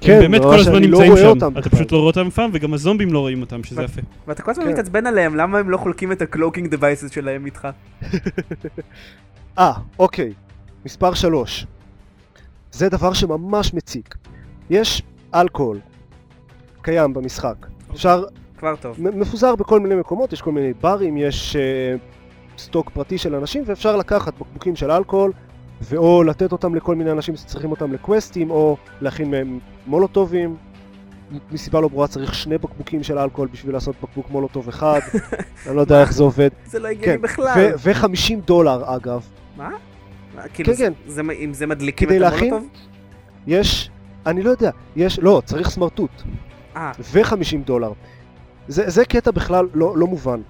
S1: כן,
S2: הם באמת כל הזמן
S1: לא
S2: נמצאים
S1: רואה
S2: שם.
S1: אותם
S2: אתה. פשוט לא רואה אותם פעם, וגם הזומבים לא רואים אותם, שזה יפה.
S3: ואתה כל הזמן
S1: כן.
S3: מתעצבן עליהם, למה הם לא חולקים את ה-cloaking devices שלהם איתך?
S1: אה, אוקיי. מספר שלוש. זה דבר שממש מציק. יש אלכוהול. קיים במשחק. אפשר
S3: כבר טוב.
S1: מפוזר בכל מיני מקומות, יש כל מיני ברים, יש אה, stock פרטי של אנשים, ואפשר לקחת בקבוקים של אלכוהול, ואו לתת אותם לכל מיני אנשים שצריכים אותם ל-quest ים, או להכין מהם מולוטובים. מסיבה לא ברורה צריך שני בקבוקים של אלכוהול בשביל לעשות בקבוק מולוטוב אחד, אני לא יודע איך זה עובד.
S3: זה לא הגיוני
S1: כן,
S3: בכלל.
S1: ו-50 דולר אגב.
S3: מה? כאילו,
S1: כן, כן.
S3: זה- אם זה מדליקים את
S1: להכין?
S3: המולוטוב?
S1: יש, אני לא יודע, יש, לא, צריך סמרטוט.
S3: אה,
S1: ו-50 דולר. זה, זה קטע בכלל לא, לא מובן.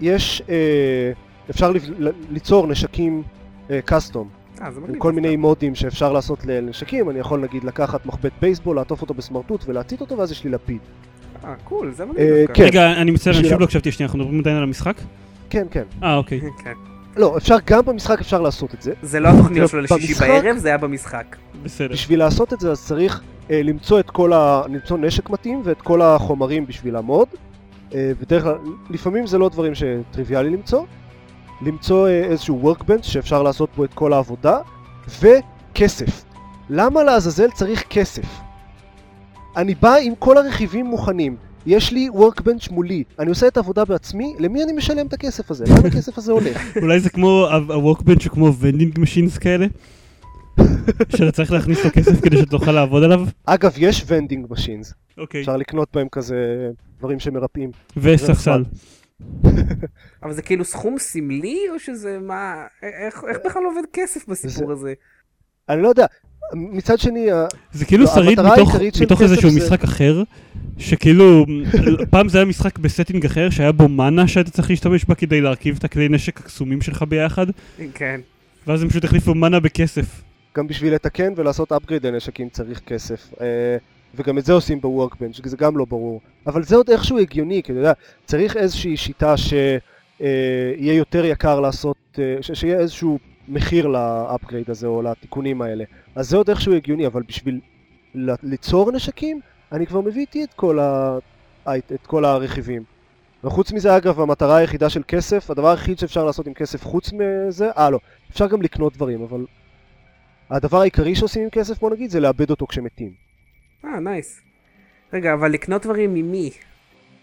S1: יש, אה, אפשר ליצור נשקים קאסטום,
S3: אה, זה
S1: עם. כל מיני מודים שאפשר לעשות לנשקים, אני יכול נגיד לקחת מחבט בייסבול, לעטוף אותו בסמרטוט ולהצית אותו ואז יש לי לפיד.
S3: אה, קול, זה מגניב
S1: אה,
S3: דווקא.
S1: כן.
S2: רגע, אני מצטער, אני שוב לא הקשבתי שנייה, אנחנו מדברים עדיין על המשחק?
S1: כן, כן.
S2: אה, אוקיי.
S3: כן.
S1: לא, אפשר, גם במשחק אפשר לעשות את זה.
S3: זה לא התוכניות שלו לשישי בערב, זה היה במשחק.
S2: בסדר.
S1: בשביל לעשות את זה אז צריך אה, למצוא את כל ה... למצוא נשק מתאים ואת כל החומרים בשביל לעמוד. אה, בדרך כלל, לפעמים זה לא דברים שטריוויאלי למצוא. למצוא אה, איזשהו workbench שאפשר לעשות בו את כל העבודה, וכסף. למה לעזאזל צריך כסף? אני בא עם כל הרכיבים מוכנים, יש לי workbench מולי, אני עושה את העבודה בעצמי, למי אני משלם את הכסף הזה? לאן הכסף הזה הולך?
S2: אולי זה כמו ה-workbench הוא כמו vending machines כאלה? שאתה צריך להכניס לו כסף כדי שתוכל לעבוד עליו?
S1: אגב, יש vending machines,
S2: אוקיי.
S1: אפשר לקנות בהם כזה דברים שמרפאים.
S2: וספסל.
S3: אבל זה כאילו סכום סמלי, או שזה מה... איך איך בכלל עובד כסף בסיפור הזה?
S1: אני לא יודע, מצד שני,
S2: זה כאילו
S1: לא,
S2: שריד מתוך, מתוך איזשהו
S1: זה-
S2: משחק אחר, שכאילו, פעם זה היה משחק ב-setting אחר, שהיה בו mana שהיית צריך להשתמש בה כדי להרכיב את הכלי נשק הקסומים שלך ביחד,
S3: כן.
S2: ואז הם פשוט החליפו mana בכסף.
S1: גם בשביל לתקן ולעשות upgrade לנשקים צריך כסף. אה, וגם את זה עושים ב-workbench, זה גם לא ברור. אבל זה עוד איכשהו הגיוני, כי אתה יודע, צריך איזושהי שיטה שיהיה יותר יקר לעשות, אה, שיהיה איזשהו מחיר ל-upgrade הזה או לתיקונים האלה. אז זה עוד איכשהו הגיוני, אבל בשביל ליצור נשקים, אני כבר מביא איתי את כל, ה... את כל הרכיבים. וחוץ מזה, אגב, המטרה היחידה של כסף, הדבר היחיד שאפשר לעשות עם כסף חוץ מזה, אה לא, אפשר גם לקנות דברים, אבל הדבר העיקרי שעושים עם כסף, בוא נגיד, זה לאבד אותו כשמתים.
S3: אה, nice. רגע, אבל לקנות דברים ממי?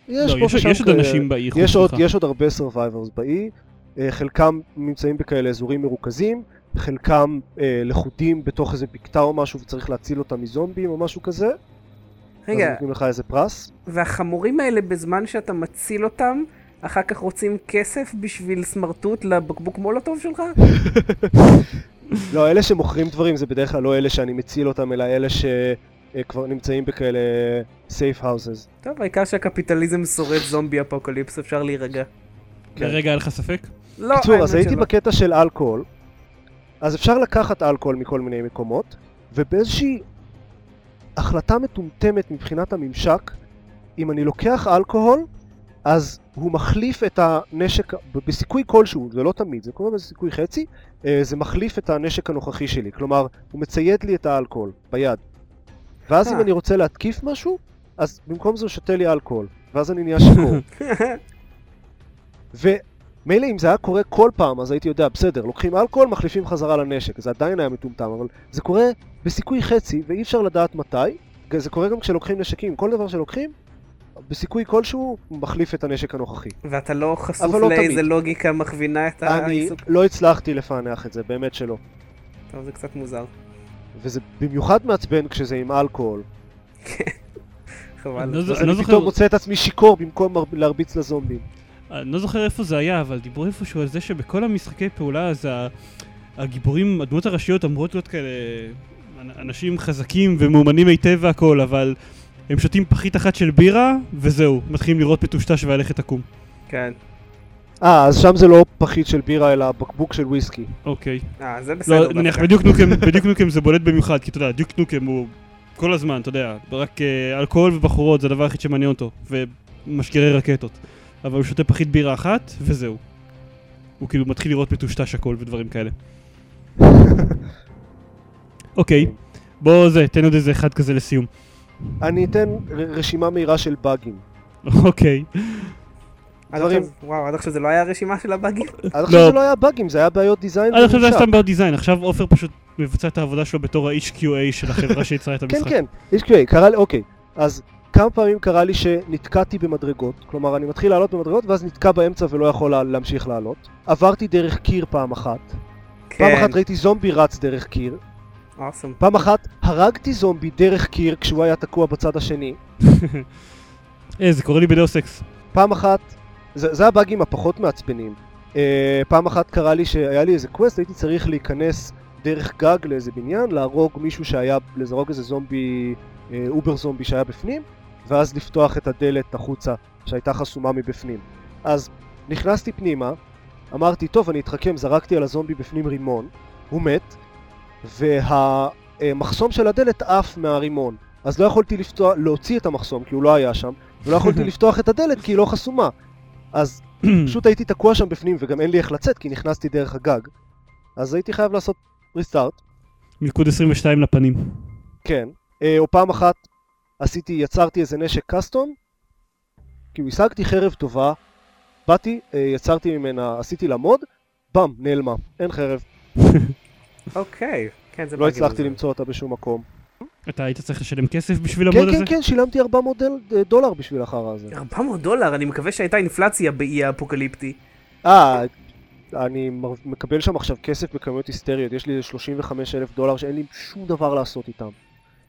S1: יש
S2: לא, יש- עוד אנשים באי חוץ
S1: יש. יש עוד הרבה survivors באי, אה, חלקם נמצאים בכאלה אזורים מרוכזים, חלקם אה, לכודים בתוך איזה בקתה או משהו וצריך להציל אותם מזומבים או משהו כזה. אז
S3: רגע,
S1: נותנים לך איזה פרס.
S3: והחמורים האלה בזמן שאתה מציל אותם, אחר כך רוצים כסף בשביל סמרטוט לבקבוק מולוטוב שלך?
S1: לא, אלה שמוכרים דברים זה בדרך כלל לא אלה שאני מציל אותם, אלא אלה שכבר נמצאים בכאלה safe houses.
S3: טוב, העיקר שהקפיטליזם שורד זומבי אפוקליפס, אפשר להירגע.
S1: כן.
S2: לרגע היה לך ספק?
S3: לא,
S1: בקיצור, אז הייתי. בקטע של אלכוהול, אז אפשר לקחת אלכוהול מכל מיני מקומות, ובאיזושהי החלטה מטומטמת מבחינת הממשק, אם אני לוקח אלכוהול, אז הוא מחליף את הנשק, בסיכוי כלשהו, זה לא תמיד, זה קורה בסיכוי חצי, אה, זה מחליף את הנשק הנוכחי שלי, כלומר, הוא מצייד לי את האלכוהול ביד. ואז אם
S3: אה.
S1: אני רוצה להתקיף משהו, אז במקום זה הוא שותה לי אלכוהול, ואז אני נהיה שיכור. ומילא אם זה היה קורה כל פעם, אז הייתי יודע, בסדר, לוקחים אלכוהול, מחליפים חזרה לנשק, זה עדיין היה מטומטם, אבל זה קורה בסיכוי חצי, ואי אפשר לדעת מתי. זה קורה גם כשלוקחים נשקים, כל דבר שלוקחים, בסיכוי כלשהו, מחליף את הנשק הנוכחי.
S3: ואתה לא חשוף
S1: לא
S3: לאיזה
S1: תמיד.
S3: לוגיקה מכווינה את
S1: אני
S3: העיסוק?
S1: לא הצלחתי לפענח את זה, באמת שלא.
S3: טוב, זה קצת מוזר.
S1: וזה במיוחד מעצבן כשזה עם אלכוהול.
S3: חבל.
S2: אני לא לא
S1: פתאום מוצא את עצמי שיכור במקום להרביץ לזומבים.
S2: אני לא זוכר איפה זה היה, אבל דיברו איפשהו על זה שבכל המשחקי פעולה אז הגיבורים, הדמות הראשיות אמורות להיות כאלה אנ- אנשים חזקים ומאומנים היטב והכל, אבל הם שותים פחית אחת של בירה, וזהו, מתחילים לראות מטושטש והלכת עקום.
S3: כן.
S1: אה, אז שם זה לא פחית של בירה, אלא בקבוק של וויסקי.
S2: אוקיי.
S3: אה, זה בסדר.
S2: לא, נניח. בדיוק נוקם, בדיוק נוקם זה בולט במיוחד, כי אתה יודע, דיוק נוקם הוא כל הזמן, אתה יודע, רק אה, אלכוהול ובחורות זה הדבר היחיד שמעניין אותו, ומשגרי רקטות. אבל הוא שותה פחית בירה אחת, וזהו. הוא כאילו מתחיל לראות מטושטש הכל ודברים כאלה. אוקיי, בוא זה, תן עוד איזה אחד כזה לסיום.
S1: אני אתן רשימה מהירה של באגים.
S2: אוקיי.
S1: דברים-
S3: וואו, עד עכשיו זה לא היה רשימה של הבאגים?
S1: עד עכשיו
S2: לא.
S1: זה לא היה באגים, זה היה בעיות דיזיין
S2: עד עכשיו זה היה. סתם בעיות דיזיין, עכשיו עופר פשוט מבצע את העבודה שלו בתור ה-HQA של החברה שיצרה את
S1: כן,
S2: המשחק.
S1: כן, HQA, קרה לי, אוקיי. אז כמה פעמים קרה לי שנתקעתי במדרגות, כלומר אני מתחיל לעלות במדרגות ואז נתקע באמצע ולא יכול לה- להמשיך לעלות. עברתי דרך קיר פעם אחת,
S3: כן.
S1: פעם אחת ראיתי זומבי רץ דרך קיר. פעם אחת הרגתי זומבי דרך קיר כשהוא היה תקוע בצד השני,
S2: אה, זה קורה לי בדאוס אקס.
S1: פעם אחת, זה, זה הבאגים הפחות מעצבנים. אה, פעם אחת קרה לי שהיה לי איזה quest, הייתי צריך להיכנס דרך גג לאיזה בניין, להרוג מישהו שהיה, להרוג איזה זומבי, אה, uber זומבי שהיה בפנים, ואז לפתוח את הדלת החוצה שהייתה חסומה מבפנים. אז נכנסתי פנימה, אמרתי, טוב, אני אתחכם, זרקתי על הזומבי בפנים רימון, הוא מת, והמחסום של הדלת עף מהרימון. אז לא יכולתי לפתוח, להוציא את המחסום, כי הוא לא היה שם, ולא יכולתי לפתוח את הדלת כי היא לא חסומה. אז פשוט הייתי תקוע שם בפנים, וגם אין לי איך לצאת כי נכנסתי דרך הגג. אז הייתי חייב לעשות ריסטארט,
S2: מלכוד 22 לפנים.
S1: כן. אה, או פעם אחת עשיתי, יצרתי איזה נשק custom, כאילו השגתי חרב טובה, באתי, אה, יצרתי ממנה, עשיתי לה mod, באם, נעלמה, אין חרב.
S3: אוקיי. כן, זה
S1: לא הצלחתי. למצוא אותה בשום מקום.
S2: אתה היית צריך לשלם כסף בשביל
S1: כן,
S2: ה mod הזה?
S1: כן, כן, שילמתי 400 דל- דולר בשביל החרא הזה.
S3: 400 דולר, אני מקווה שהייתה אינפלציה באי האפוקליפטי.
S1: אה, אני מקבל שם עכשיו כסף בכמויות היסטריות, יש לי איזה 35 אלף דולר שאין לי שום דבר לעשות איתם.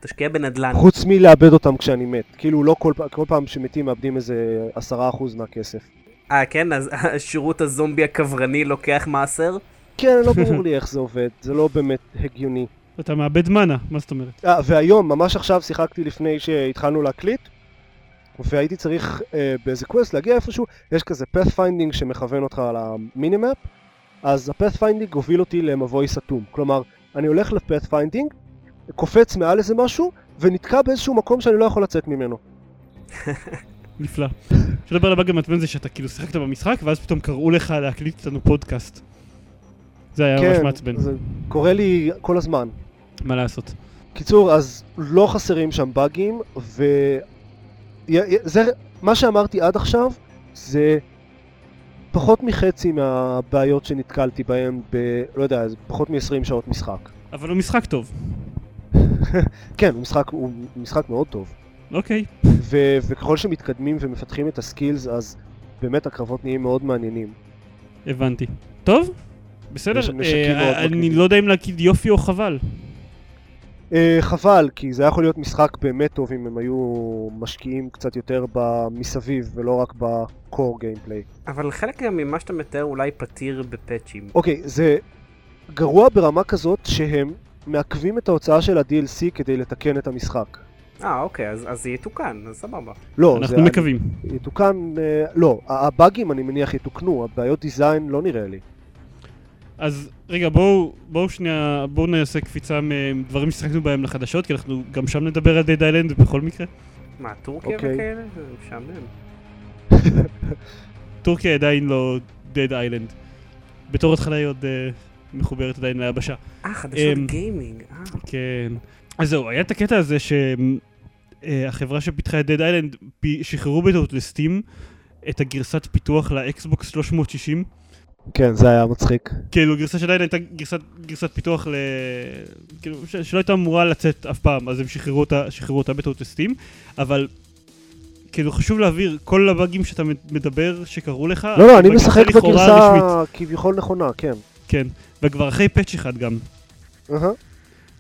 S3: תשקיע בנדל"ן.
S1: חוץ מלאבד אותם כשאני מת. כאילו לא כל, כל פעם שמתים מאבדים איזה 10% מהכסף.
S3: אה, כן? אז השירות הזומבי הקברני לוקח מעשר?
S1: כן, לא ברור לי איך זה עובד, זה לא באמת הגיוני.
S2: אתה מאבד מנה, מה זאת אומרת?
S1: אה, והיום, ממש עכשיו שיחקתי לפני שהתחלנו להקליט, והייתי צריך אה, באיזה quest להגיע איפשהו, יש כזה pathfinding שמכוון אותך על המינימאפ, אז ה-pathfinding הוביל אותי למבוי סתום. כלומר, אני הולך ל-pathfinding, קופץ מעל איזה משהו, ונתקע באיזשהו מקום שאני לא יכול לצאת ממנו.
S2: נפלא. אפשר לדבר על הבאג המעצבן זה שאתה כאילו שיחקת במשחק, ואז פתאום קראו לך להקליט איתנו פודקאסט. זה היה ממש מעצבן.
S1: כן, זה קורה לי כל הזמן.
S2: מה לעשות?
S1: קיצור, אז לא חסרים שם באגים, ו... זה, מה שאמרתי עד עכשיו, זה פחות מחצי מהבעיות שנתקלתי בהן ב... לא יודע, זה פחות מ-20 שעות משחק.
S2: אבל הוא משחק טוב.
S1: כן, הוא משחק, הוא משחק מאוד טוב.
S2: אוקיי.
S1: ו- וככל שמתקדמים ומפתחים את הסקילס, אז באמת הקרבות נהיים מאוד מעניינים.
S2: הבנתי. טוב, בסדר. אה, אני. לא יודע אם להגיד יופי או חבל.
S1: אה, חבל, כי זה היה יכול להיות משחק באמת טוב אם הם היו משקיעים קצת יותר במסביב ולא רק בקור גיימפליי.
S3: אבל חלק גם ממה שאתה מתאר אולי פתיר בפאצ'ים.
S1: אוקיי, זה גרוע ברמה כזאת שהם מעכבים את ההוצאה של ה-DLC כדי לתקן את המשחק.
S3: אה, אוקיי, אז אז זה יתוקן, אז סבבה.
S1: לא,
S2: אנחנו
S1: זה
S2: מקווים.
S1: יתוקן, אה, לא, הבאגים אני מניח יתוקנו, הבעיות דיזיין לא נראה לי.
S2: אז רגע, בואו בואו שנייה, בואו נעשה קפיצה מדברים ששיחקנו בהם לחדשות, כי אנחנו גם שם נדבר על דד איילנד בכל מקרה.
S3: מה, טורקיה
S1: אוקיי.
S3: וכאלה? זה משעמם.
S2: טורקיה עדיין לא דד איילנד. בתור התחלה היא עוד אה, מחוברת עדיין ליבשה.
S3: אה, חדשות
S2: אמ,
S3: גיימינג. אה.
S2: כן. אז זהו, היה את הקטע הזה שהחברה שפיתחה את דד איילנד שחררו בטעות לסטים את הגרסת פיתוח לאקסבוקס 360.
S1: כן, זה היה מצחיק.
S2: כאילו גרסה שעדיין הייתה גרסת, גרסת פיתוח ל... כאילו ש, שלא הייתה אמורה לצאת אף פעם, אז הם שחררו אותה, שחררו אותה בטעות לסטים, אבל כאילו חשוב להבהיר, כל הבאגים שאתה מדבר שקרו לך,
S1: לא, לא, אני משחק בגרסה. כביכול נכונה, כן.
S2: כן, וכבר אחרי פאץ' אחד גם.
S1: אהה.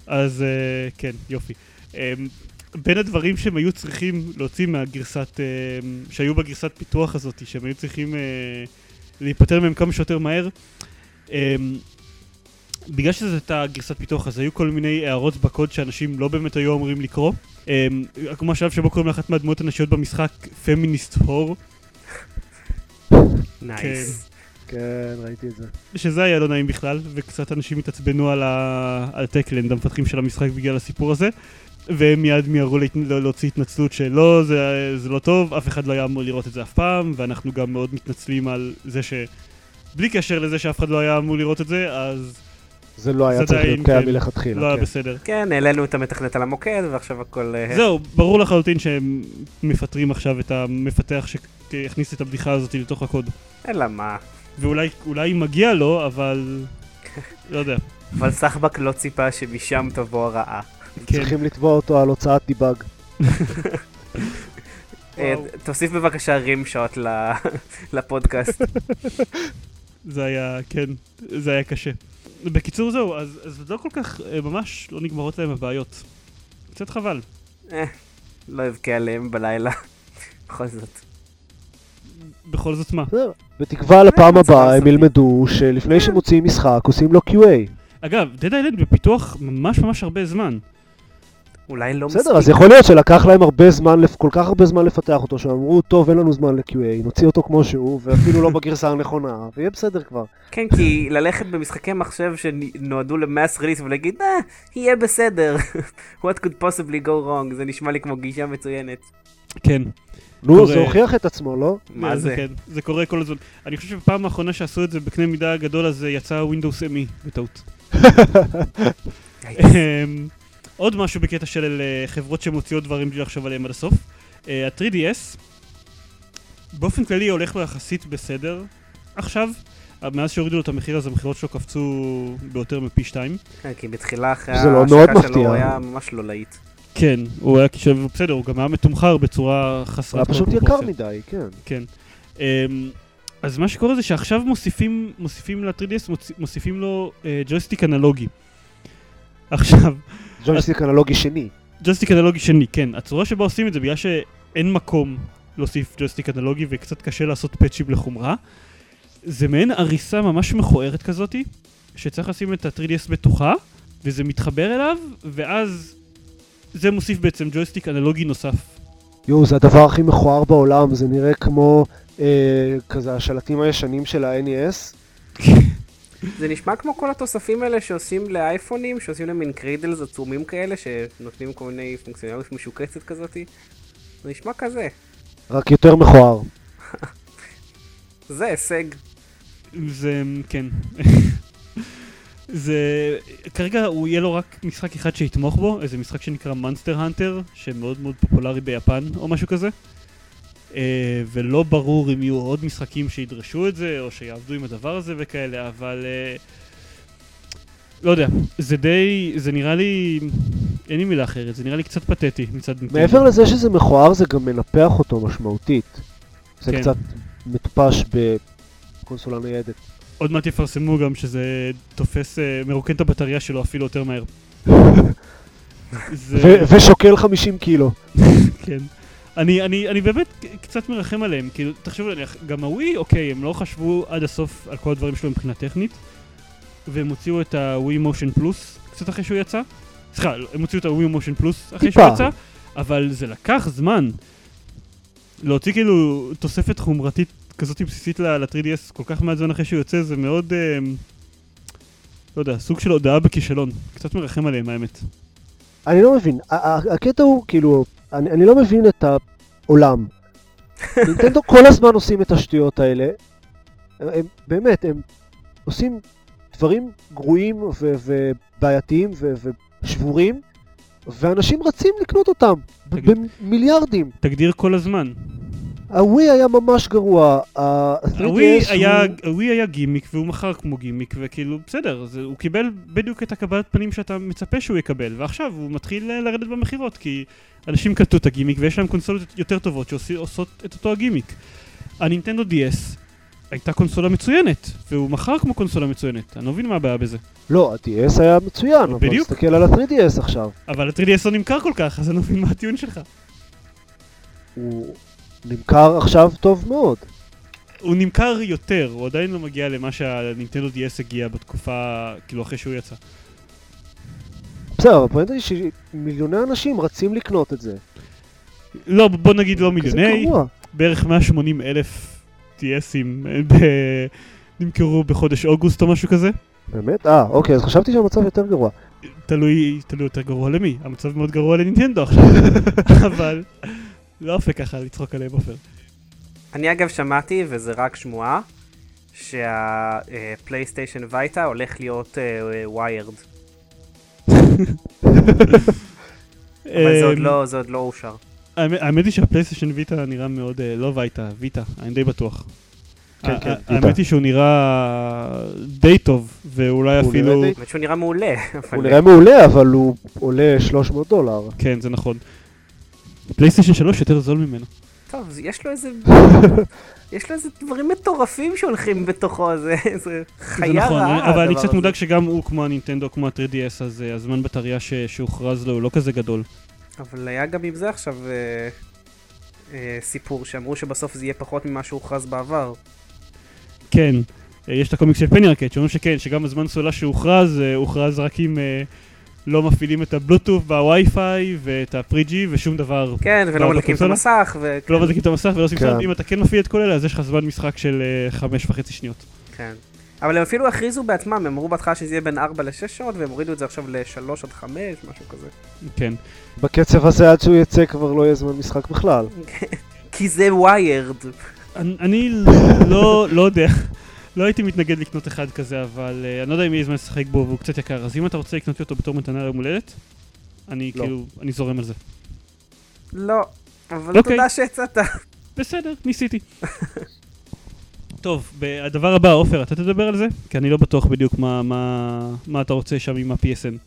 S2: אז uh, כן, יופי. Um, בין הדברים שהם היו צריכים להוציא מהגרסת, אה, שהיו בגרסת פיתוח הזאת, שהם היו צריכים אה, להיפטר מהם כמה שיותר מהר, אמ, בגלל שזו הייתה גרסת פיתוח, אז היו כל מיני הערות בקוד שאנשים לא באמת היו אמורים לקרוא. אמ, כמו השלב שבו קוראים לאחת מהדמויות הנשיות במשחק feminist whore,
S3: nice.
S1: כן, ראיתי את זה.
S2: שזה היה לא נעים בכלל, וקצת אנשים התעצבנו על, ה... על Techland, המפתחים של המשחק בגלל הסיפור הזה, והם מיד מיהרו. להוציא התנצלות שלא, זה, זה לא טוב, אף אחד לא היה אמור לראות את זה אף פעם, ואנחנו גם מאוד מתנצלים על זה ש... בלי קשר לזה שאף אחד לא היה אמור לראות את זה, אז
S1: זה לא היה צריך להיות קיים
S2: כן,
S1: מלכתחילה.
S2: לא היה
S1: כן.
S2: בסדר.
S3: כן, העלינו את המתכנת על המוקד, ועכשיו הכל... אה,
S2: זהו, ברור לחלוטין שהם מפטרים עכשיו את המפתח שהכניס את הבדיחה הזאת לתוך הקוד.
S3: אלא מה.
S2: ואולי אולי מגיע לו, אבל... לא יודע.
S3: אבל סחבק לא ציפה שמשם תבוא הרעה.
S2: כן.
S1: צריכים לתבוע אותו על הוצאת דיבאג.
S3: אה. תוסיף בבקשה רים שוט ל- לפודקאסט.
S2: זה היה, כן, זה היה קשה. בקיצור זהו, אז, אז לא כל כך, אה, ממש לא נגמרות להם הבעיות. קצת חבל.
S3: אה, לא אבכה עליהם בלילה. בכל זאת.
S2: בכל זאת מה?
S1: בתקווה לפעם הבאה הם. ילמדו שלפני שמוציאים משחק עושים לו QA.
S2: אגב, Dead Island בפיתוח ממש ממש הרבה זמן.
S3: אולי לא מספיק.
S1: בסדר, אז יכול להיות שלקח להם הרבה זמן, כל כך הרבה זמן לפתח אותו, שהם אמרו, טוב, אין לנו זמן ל-QA, נוציא אותו כמו שהוא, ואפילו לא בגרסה הנכונה, ויהיה בסדר כבר.
S3: כן, כי ללכת במשחקי מחשב שנועדו למאס ריליס ולהגיד, אה, יהיה בסדר. What could possibly go wrong? זה נשמע לי כמו גישה מצוינת.
S2: כן.
S1: נו, זה הוכיח את עצמו, לא?
S3: מה זה?
S2: כן, זה קורה כל הזמן. אני חושב שבפעם האחרונה שעשו את זה בקנה מידה גדול, אז יצא Windows ME בטעות. עוד משהו בקטע של אה, חברות שמוציאות דברים בלי לחשוב עליהם עד הסוף. אה, ה-3DS, באופן כללי הולך לו יחסית בסדר עכשיו. אה, מאז שהורידו לו את המחיר אז המחירות שלו קפצו ביותר מפי שתיים.
S3: כן, כי בתחילה אחרי
S1: זה לא
S3: ההשקה שלו
S1: מפתיע.
S3: הוא היה ממש לא להיט.
S2: כן, הוא היה כשב בסדר, הוא גם היה מתומחר בצורה חסרת
S1: היה פשוט יקר. מדי, כן.
S2: כן. אמ, אז מה שקורה זה שעכשיו מוסיפים, מוסיפים ל-3DS, מוצ- מוסיפים לו אה, ג'ויסטיק אנלוגי. עכשיו,
S1: ג'ויסטיק אנלוגי שני.
S2: ג'ויסטיק אנלוגי שני, כן. הצורה שבה עושים את זה, בגלל שאין מקום להוסיף ג'ויסטיק אנלוגי וקצת קשה לעשות פאצ'ים לחומרה, זה מעין עריסה ממש מכוערת כזאתי, שצריך לשים את ה-3DS בתוכה, וזה מתחבר אליו, ואז זה מוסיף בעצם ג'ויסטיק אנלוגי נוסף.
S1: יואו, זה הדבר הכי מכוער בעולם, זה נראה כמו אה, כזה השלטים הישנים של ה-NES.
S3: זה נשמע כמו כל התוספים האלה שעושים לאייפונים, שעושים להם מין קרידלס עצומים כאלה, שנותנים כל מיני פונקציונליות משוקצת כזאתי. זה נשמע כזה.
S1: רק יותר מכוער.
S3: זה הישג.
S2: זה, כן. זה, כרגע הוא יהיה לו רק משחק אחד שיתמוך בו, איזה משחק שנקרא מונסטר הנטר, שמאוד מאוד פופולרי ביפן או משהו כזה. אה, ולא ברור אם יהיו עוד משחקים שידרשו את זה, או שיעבדו עם הדבר הזה וכאלה, אבל... אה, לא יודע, זה די, זה נראה לי, אין לי מילה אחרת, זה נראה לי קצת פתטי מצד.
S1: מעבר לזה שזה מכוער, זה גם מנפח אותו משמעותית. זה
S2: כן.
S1: קצת מטופש בקונסולה ניידת.
S2: עוד מעט יפרסמו גם שזה תופס, אה, מרוקן את הבטריה שלו אפילו יותר מהר. זה...
S1: ושוקל 50 קילו.
S2: כן. אני, אני, אני באמת קצת מרחם עליהם, כאילו, תחשבו, גם הווי, אוקיי, הם לא חשבו עד הסוף על כל הדברים שלו מבחינה טכנית, והם הוציאו את הווי מושן פלוס קצת אחרי שהוא יצא. סליחה, הם הוציאו את הווי מושן פלוס אחרי שהוא. יצא, אבל זה לקח זמן. להוציא כאילו תוספת חומרתית כזאת בסיסית ל-3DS כל כך מעט זמן אחרי שהוא יוצא, זה מאוד, אה, לא יודע, סוג של הודעה בכישלון. קצת מרחם עליהם, האמת.
S1: אני לא מבין, הקטע הוא, כאילו, אני, אני לא מבין את העולם. נינטנדו כל הזמן עושים את השטויות האלה. הם, הם, באמת, הם עושים דברים גרועים ו- ובעייתיים ו- ושבורים, ואנשים רצים לקנות אותם,
S2: תגיד-
S1: במיליארדים.
S2: תגדיר כל הזמן.
S1: הווי היה ממש גרוע, ה-3DS
S2: הווי היה,
S1: הוא...
S2: היה גימיק והוא מכר כמו גימיק וכאילו בסדר, זה, הוא קיבל בדיוק את הקבלת פנים שאתה מצפה שהוא יקבל ועכשיו הוא מתחיל לרדת במכירות כי אנשים קלטו את הגימיק ויש להם קונסולות יותר טובות שעושות את אותו הגימיק. הנינטנדו DS הייתה קונסולה מצוינת והוא מכר כמו קונסולה מצוינת, אני לא מבין מה הבעיה בזה.
S1: לא, ה-DS היה מצוין, אבל
S2: בדיוק.
S1: תסתכל על ה-3DS עכשיו.
S2: אבל ה-3DS לא נמכר כל כך אז אני לא מבין מה הטיעון שלך.
S1: הוא נמכר עכשיו טוב מאוד.
S2: הוא נמכר יותר, הוא עדיין לא מגיע למה שהנינטנדו DS הגיע בתקופה, כאילו אחרי שהוא יצא.
S1: בסדר, הפואנטה היא שמיליוני אנשים רצים לקנות את זה.
S2: לא, בוא נגיד לא מיליוני. בערך 180 אלף TSים אה, ב- נמכרו בחודש אוגוסט או משהו כזה.
S1: באמת? אה, אוקיי, אז חשבתי שהמצב יותר גרוע.
S2: תלוי, תלוי יותר גרוע למי. המצב מאוד גרוע לנינטנדו עכשיו. אבל לא יפה ככה לצחוק עליהם עופר.
S3: אני אגב שמעתי, וזה רק שמועה, שהפלייסטיישן וייטה הולך להיות ויירד. אבל זה עוד
S2: אמ,
S3: לא- זה עוד לא אושר.
S2: האמת- היא שהפלייסטיישן ויטה נראה מאוד, אה, לא וייטה, ויטה, אני די בטוח.
S1: כן, כן.
S2: האמת היא שהוא נראה די טוב, ואולי אפילו...
S3: האמת שהוא נראה מעולה.
S1: הוא נראה מעולה, אבל הוא עולה 300 דולר.
S2: כן, זה נכון. פלייסטיישן 3 יותר זול ממנו.
S3: טוב, יש לו איזה... יש לו איזה דברים מטורפים שהולכים בתוכו, זה זה
S2: זה
S3: חיה
S2: נכון,
S3: רעה.
S2: אבל אני קצת
S3: הזה.
S2: מודאג שגם הוא כמו הנינטנדו, כמו ה-3DS, אז אה, הזמן בטריה ש- שהוכרז לו הוא לא כזה גדול.
S3: אבל היה גם עם זה עכשיו אה, אה, סיפור שאמרו שבסוף זה יהיה פחות ממה שהוכרז בעבר.
S2: כן, אה, יש את הקומיקס של פני ארקד, שאומרים שכן, שגם הזמן סוללה שהוכרז, אה, הוכרז רק אם אה, לא מפעילים את הבלוטוף והווי-פיי ואת הפריג'י ושום דבר.
S3: כן, ולא
S2: לא,
S3: מדליקים את? המסך, ו...
S2: לא מדליקים את המסך ולא עושים
S1: כן.
S2: אם אתה כן מפעיל את כל אלה, אז יש לך זמן משחק של אה, חמש וחצי שניות.
S3: כן. אבל הם אפילו הכריזו בעצמם, הם אמרו בהתחלה שזה יהיה בין 4 ל-6 שעות, והם הורידו את זה עכשיו ל-3 עד 5, משהו כזה.
S2: כן.
S1: בקצב הזה עד שהוא יצא כבר לא יהיה זמן משחק בכלל.
S3: כי זה ויירד.
S2: אני- אני לא לא יודע. לא הייתי מתנגד לקנות אחד כזה, אבל אה, אני לא יודע אם יהיה זמן לשחק בו והוא קצת יקר, אז אם אתה רוצה לקנות אותו בתור מתנה ליום הולדת, אני
S1: לא.
S2: כאילו, אני זורם על זה.
S3: לא, אבל
S2: אוקיי.
S3: תודה שהצעת.
S2: בסדר, ניסיתי. טוב, הדבר הבא, עופר, אתה תדבר על זה? כי אני לא בטוח בדיוק מה, מה, מה אתה רוצה שם עם ה-PSN.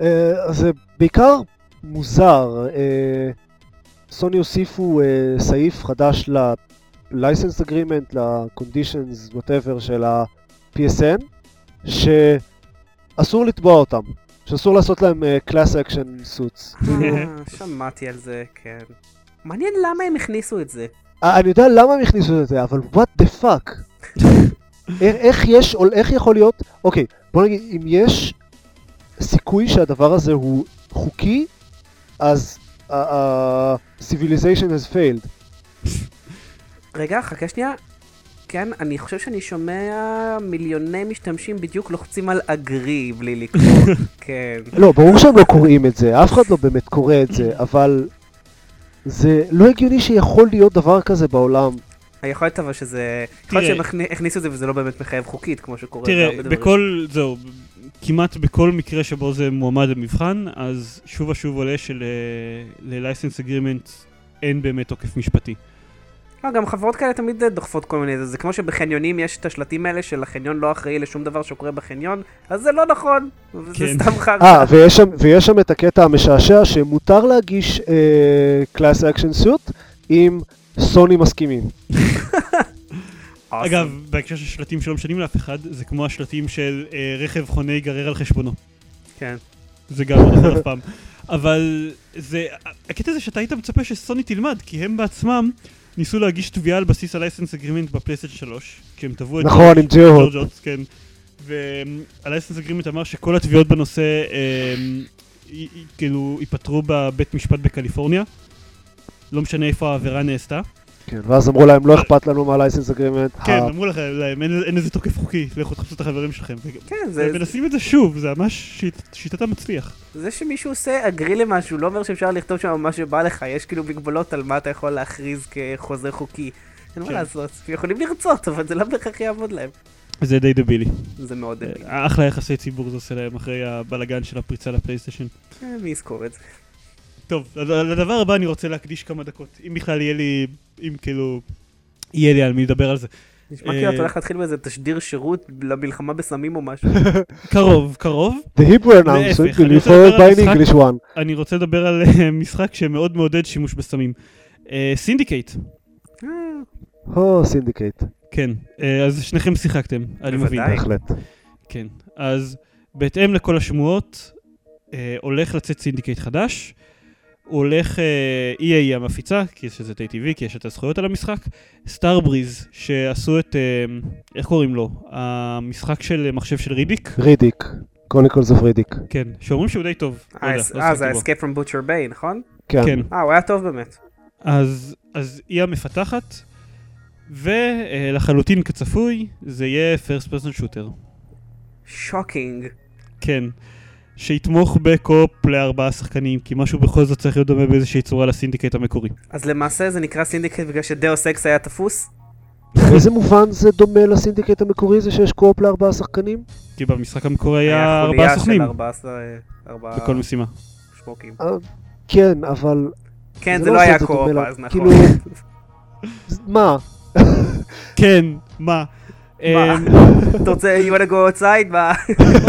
S1: אה, אז זה בעיקר מוזר. אה, סוני הוסיפו אה, סעיף חדש ל-license agreement, ל-conditions, whatever, של ה-PSN, שאסור לתבוע אותם, שאסור לעשות להם אה, class action suits. כאילו,
S3: אה, שמעתי על זה, כן. מעניין למה הם הכניסו את זה.
S1: אה, אני יודע למה הם הכניסו את זה, אבל what the fuck? איך, איך יש, או איך יכול להיות, אוקיי, בוא נגיד, אם יש סיכוי שהדבר הזה הוא חוקי, אז ה-civilization has failed.
S3: רגע, חכה שנייה. כן, אני חושב שאני שומע מיליוני משתמשים בדיוק לוחצים על אגרי בלי לקרוא. כן.
S1: לא, ברור שהם לא קוראים את זה, אף אחד לא באמת קורא את זה, אבל זה לא הגיוני שיכול להיות דבר כזה בעולם.
S3: יכול להיות אבל שזה... יכול להיות. שהם הכני- הכניסו את זה וזה לא באמת מחייב חוקית, כמו שקורה
S2: תראה. בכל, זהו, כמעט בכל מקרה שבו זה מועמד למבחן, אז שוב ושוב עולה של-license agreement אין באמת תוקף משפטי.
S3: לא, גם חברות כאלה תמיד אה, דוחפות כל מיני, זה, זה כמו שבחניונים יש את השלטים האלה של החניון לא אחראי לשום דבר שקורה בחניון, אז זה לא נכון,
S2: כן.
S3: סתם חרטא.
S1: אה, ויש ויש שם את הקטע המשעשע שמותר להגיש אה, Class Action Suit אם סוני מסכימים.
S3: Awesome.
S2: אגב, בהקשר של שלטים שלא משנים לאף אחד, זה כמו השלטים של אה, רכב חונה ייגרר על חשבונו.
S3: כן.
S2: זה גם לא נכון אף פעם. אבל זה, הקטע זה שאתה היית מצפה שסוני תלמד, כי הם בעצמם ניסו להגיש תביעה על בסיס ה-license agreement בפלייסטיישן 3, כי הם תבעו את
S1: נכון, עם.
S2: ג'ורג' אוטס, כן. וה-license agreement אמר שכל התביעות בנושא, אמ, כאילו, ייפתרו בבית משפט בקליפורניה. לא משנה איפה העבירה נעשתה.
S1: כן, ואז אמרו להם, לא אכפת לנו מה-license agreement.
S2: כן, אמרו להם, אין לזה תוקף חוקי, לכו תחפשו את החברים שלכם.
S3: כן, זה,
S2: מנסים את זה שוב, זה ממש שיט- שיטתם מצליח.
S3: זה שמישהו עושה אגרי למשהו, לא אומר שאפשר לכתוב שם מה שבא לך, יש כאילו מגבלות על מה אתה יכול להכריז כחוזה חוקי. אין מה
S2: כן.
S3: לעשות, יכולים לרצות, אבל זה לא בהכרח יעבוד להם.
S2: זה די דבילי.
S3: זה מאוד דבילי.
S2: אחלה יחסי ציבור זה עושה להם אחרי הבלגן של הפריצה לפלייסטיישן.
S3: אה, מי יזכור את זה?
S2: טוב, לד- לדבר הבא אני רוצה להקדיש כמה דקות. אם בכלל יהיה לי, אם כאילו, יהיה לי על מי לדבר על זה.
S3: נשמע כאילו אתה
S2: אה,
S3: הולך להתחיל באיזה תשדיר שירות למלחמה בסמים או משהו.
S2: קרוב, קרוב.
S1: The Hebrew announcement will
S2: אני
S1: be
S2: רוצה
S1: followed
S2: לדבר על
S1: by an
S2: משחק-
S1: English one.
S2: אני רוצה לדבר על אה, משחק שמאוד מעודד שימוש בסמים. Syndicate.
S3: אה,
S1: או, Syndicate,
S2: כן, אז שניכם שיחקתם, אני מבין.
S3: בוודאי.
S1: בהחלט.
S2: כן, אז בהתאם לכל השמועות, הולך לצאת Syndicate חדש. הוא הולך, אה, EA היא המפיצה, כי יש לזה טבעי, כי יש את הזכויות על המשחק. Starbreeze, שעשו את, אה, איך קוראים לו? המשחק של מחשב של Riddick?
S1: רידיק, קוניקולס אוף רידיק.
S2: כן, שאומרים שהוא די טוב. לא יודע, לא
S3: אה, זה. ה-Escape from Butcher Bay, נכון?
S1: כן.
S2: כן,
S3: אה, הוא היה טוב באמת.
S2: אז, אז היא המפתחת, ולחלוטין כצפוי, זה יהיה first person shooter.
S3: Shocking.
S2: כן. שיתמוך ב co-op לארבעה שחקנים, כי משהו בכל זאת צריך להיות דומה באיזושהי צורה ל Syndicate המקורי.
S3: אז למעשה זה נקרא Syndicate בגלל ש Deus Ex היה תפוס?
S1: באיזה מובן זה דומה ל Syndicate המקורי זה שיש co-op לארבעה שחקנים?
S2: כי במשחק המקורי היה ארבעה סוכנים
S3: ארבעה
S2: בכל משימה.
S3: שמוקים.
S1: אה, כן, אבל
S3: כן,
S1: זה לא
S3: לא היה קו-אופ אז, נכון.
S1: כאילו- מה?
S2: כן, מה? אמ,
S3: אתה רוצה, you wanna go outside? מה?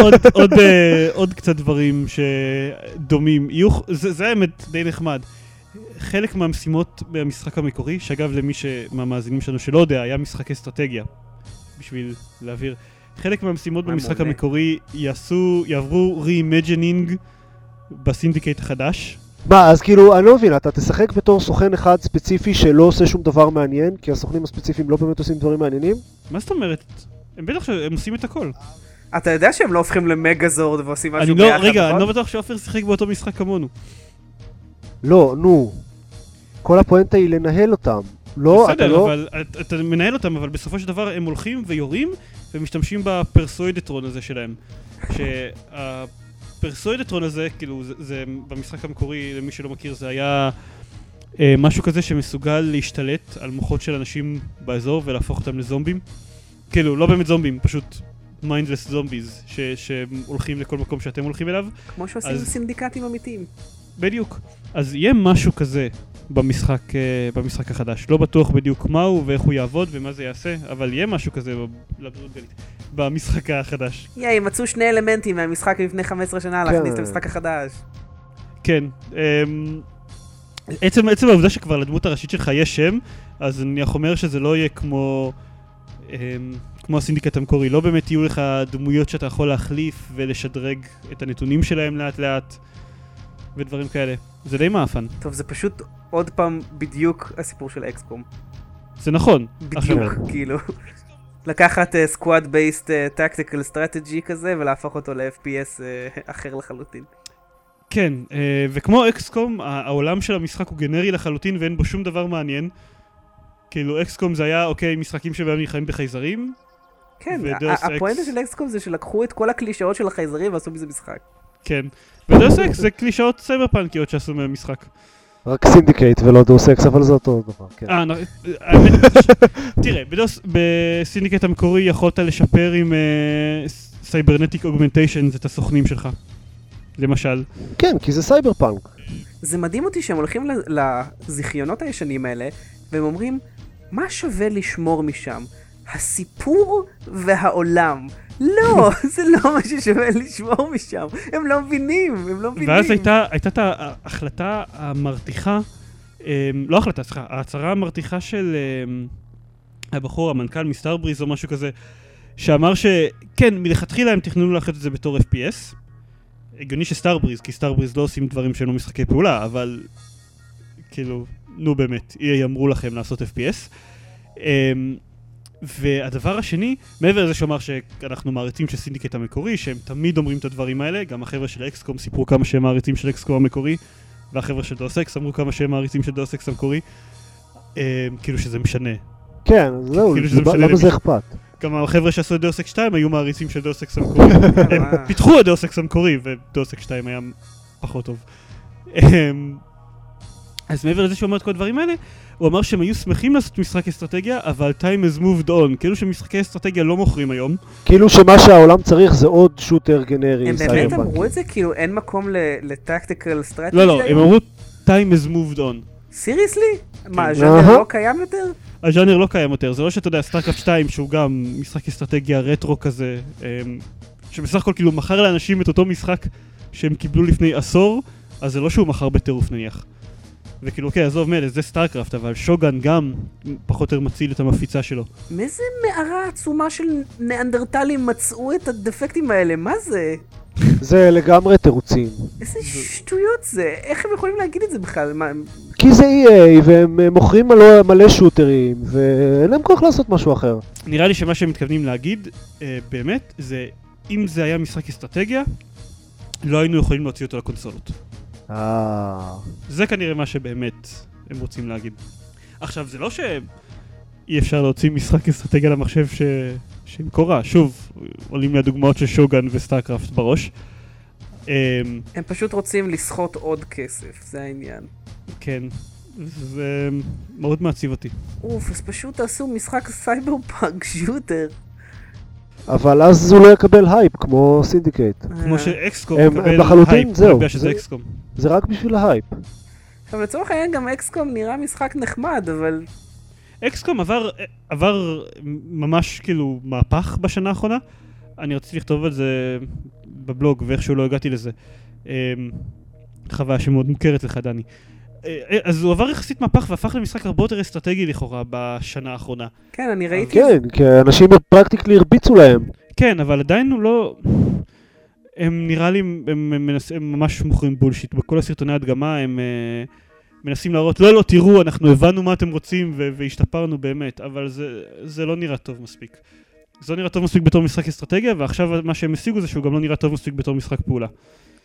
S2: עוד- עוד, אה, עוד קצת דברים שדומים. זה האמת די נחמד. חלק מהמשימות במשחק המקורי, שאגב למי. מהמאזינים שלנו שלא יודע, היה משחק אסטרטגיה, בשביל להעביר. חלק מהמשימות
S3: מה
S2: במשחק. המקורי יעשו, יעברו re-imagining ב Syndicate החדש.
S1: מה, אז כאילו, אני לא מבין, אתה תשחק בתור סוכן אחד ספציפי שלא עושה שום דבר מעניין, כי הסוכנים הספציפיים לא באמת עושים דברים מעניינים?
S2: מה זאת אומרת? הם בטח שהם עושים את הכל.
S3: אתה יודע שהם לא הופכים ל Megazord ועושים משהו
S2: אני לא,
S3: ביחד,
S2: רגע,
S3: נכון?
S2: אני לא בטוח שעופר שיחק באותו משחק כמונו.
S1: לא, נו. כל הפואנטה היא לנהל אותם. לא, אתה
S2: בסדר,
S1: לא...
S2: אבל אתה- אתה מנהל אותם, אבל בסופו של דבר הם הולכים ויורים ומשתמשים ב Persuadertron הזה שלהם. שה Persuadertron הזה, כאילו, זה, זה במשחק המקורי, למי שלא מכיר, זה היה אה, משהו כזה שמסוגל להשתלט על מוחות של אנשים באזור ולהפוך אותם לזומבים. כאילו, לא באמת זומבים, פשוט mindless zombies, ש- שהולכים לכל מקום שאתם הולכים אליו.
S3: כמו שעושים
S2: אז-
S3: סינדיקטים אמיתיים.
S2: בדיוק. אז יהיה משהו כזה במשחק, אה, במשחק החדש. לא בטוח בדיוק מהו ואיך הוא יעבוד ומה זה יעשה, אבל יהיה משהו כזה לבריאות גלית. במשחק החדש.
S3: יא, מצאו שני אלמנטים מהמשחק לפני 15 שנה להכניס את
S1: כן.
S3: המשחק החדש.
S2: כן. אמ, עצם, עצם העובדה שכבר לדמות הראשית שלך יש שם, אז אני אומר שזה לא יהיה כמו... אמ, כמו הסינדיקט המקורי, לא באמת יהיו לך דמויות שאתה יכול להחליף ולשדרג את הנתונים שלהם לאט לאט ודברים כאלה. זה די מעפן.
S3: טוב, זה פשוט עוד פעם בדיוק הסיפור של XCOM.
S2: זה נכון. עכשיו-
S3: בדיוק, כאילו. לקחת squad based tactical strategy כזה ולהפוך אותו ל-FPS אה, אחר לחלוטין.
S2: כן, אה, וכמו XCOM, העולם של המשחק הוא גנרי לחלוטין ואין בו שום דבר מעניין. כאילו XCOM זה היה, אוקיי, משחקים שבהם נלחמים בחייזרים.
S3: כן, הפואנטה. של XCOM זה שלקחו את כל הקלישאות של החייזרים ועשו מזה משחק.
S2: כן. ו Deus Ex זה קלישאות סייבר פאנקיות שעשו מהם משחק.
S1: רק Syndicate ולא Deus Ex, אבל זה אותו דבר, כן.
S2: אה, האמת, תראה, ב Deus, ב Syndicate המקורי יכולת לשפר עם cybernetic augmentation את הסוכנים שלך. למשל.
S1: כן, כי זה סייבר פאנק.
S3: זה מדהים אותי שהם הולכים לזיכיונות הישנים האלה, והם אומרים, מה שווה לשמור משם? הסיפור והעולם. לא, זה לא מה ששווה לשמור משם. הם לא מבינים, הם לא מבינים.
S2: ואז הייתה, הייתה את ההחלטה המרתיחה, אמ, לא החלטה, סליחה, ההצהרה המרתיחה של אמ, הבחור, המנכ"ל מסטארבריז או משהו כזה, שאמר שכן, מלכתחילה הם תכננו לעשות את זה בתור FPS. הגיוני שסטארבריז, כי סטארבריז לא עושים דברים שהם לא משחקי פעולה, אבל כאילו, נו באמת, EA אמרו לכם לעשות FPS. אמ, והדבר השני, מעבר לזה שאמר שאנחנו מעריצים של Syndicate המקורי, שהם תמיד אומרים את הדברים האלה, גם החבר'ה של XCOM סיפרו כמה שהם מעריצים של XCOM המקורי, והחבר'ה של Deus Ex אמרו כמה שהם מעריצים של Deus Ex המקורי, אמ, כאילו שזה משנה.
S1: כן, זהו,
S2: כאילו
S1: זה- למה. זה אכפת?
S2: גם החבר'ה שעשו את Deus Ex 2 היו מעריצים של Deus Ex המקורי. הם
S3: אה.
S2: פיתחו את Deus Ex המקורי, ו Deus Ex 2 היה פחות טוב. אמ, אז מעבר לזה שהוא אומר את כל הדברים האלה, הוא אמר שהם היו שמחים לעשות משחק אסטרטגיה, אבל time has moved on. כאילו שמשחקי אסטרטגיה לא מוכרים היום.
S1: כאילו שמה שהעולם צריך זה עוד שוטר גנרי
S3: הם באמת. אמרו את זה? כאילו אין מקום ל tactical strategy?
S2: לא, לא, הם אמרו time has moved on.
S3: Seriously? מה,
S2: כן.
S3: הז'אנר. לא קיים יותר?
S2: הז'אנר לא קיים יותר, זה לא שאתה יודע, StarCraft 2 שהוא גם משחק אסטרטגיה רטרו כזה, אמ, שבסך הכל כאילו מכר לאנשים את אותו משחק שהם קיבלו לפני עשור, אז זה לא שהוא מכר בטירוף נניח. וכאילו, אוקיי, עזוב מילא, זה סטארקרפט, אבל שוגן גם פחות או יותר מציל את המפיצה שלו.
S3: מאיזה מערה עצומה של ניאנדרטלים מצאו את הדפקטים האלה? מה זה?
S1: זה לגמרי תירוצים.
S3: איזה שטויות זה? איך הם יכולים להגיד את זה בכלל? מה, הם-
S1: כי זה EA והם אה, מוכרים מלא, מלא שוטרים ואין להם כוח לעשות משהו אחר.
S2: נראה לי שמה שהם מתכוונים להגיד, אה, באמת, זה אם זה היה משחק אסטרטגיה, לא היינו יכולים להוציא אותו לקונסולות.
S1: אה...
S2: זה כנראה מה שבאמת הם רוצים להגיד. עכשיו, זה לא שאי אפשר להוציא משחק אסטרטגיה למחשב ש... שימכור רע. שוב, עולים לי הדוגמאות של שוגן וסטארקראפט בראש. אמ,
S3: הם פשוט רוצים לסחוט עוד כסף, זה העניין.
S2: כן, זה מאוד מעציב אותי.
S3: אוף, אז פשוט תעשו משחק cyberpunk shooter.
S1: אבל אז הוא לא יקבל הייפ כמו סינדיקייט.
S2: כמו
S3: אה.
S2: שאקסקום מקבל
S1: לחלוטין,
S2: הייפ,
S1: זהו,
S2: שזה
S1: זה-
S2: אקסקום.
S1: זה רק בשביל ההייפ.
S3: עכשיו לצורך העניין גם אקסקום נראה משחק נחמד, אבל
S2: אקסקום עבר, עבר ממש כאילו מהפך בשנה האחרונה. אני רציתי לכתוב על זה בבלוג ואיכשהו לא הגעתי לזה. אמ, חוויה שמאוד מוכרת לך, דני. אה, אז הוא עבר יחסית מהפך והפך למשחק הרבה יותר אסטרטגי לכאורה בשנה האחרונה.
S3: כן, אני ראיתי...
S1: כן, כי אנשים פרקטיקלי הרביצו להם.
S2: כן, אבל עדיין הוא לא... הם נראה לי, הם, הם, מנס, הם ממש מוכרים בולשיט. בכל הסרטוני הדגמה הם uh, מנסים להראות, לא, לא, תראו, אנחנו הבנו מה אתם רוצים והשתפרנו באמת, אבל זה, זה לא נראה טוב מספיק. זה לא נראה טוב מספיק בתור משחק אסטרטגיה, ועכשיו מה שהם השיגו זה שהוא גם לא נראה טוב מספיק בתור משחק פעולה.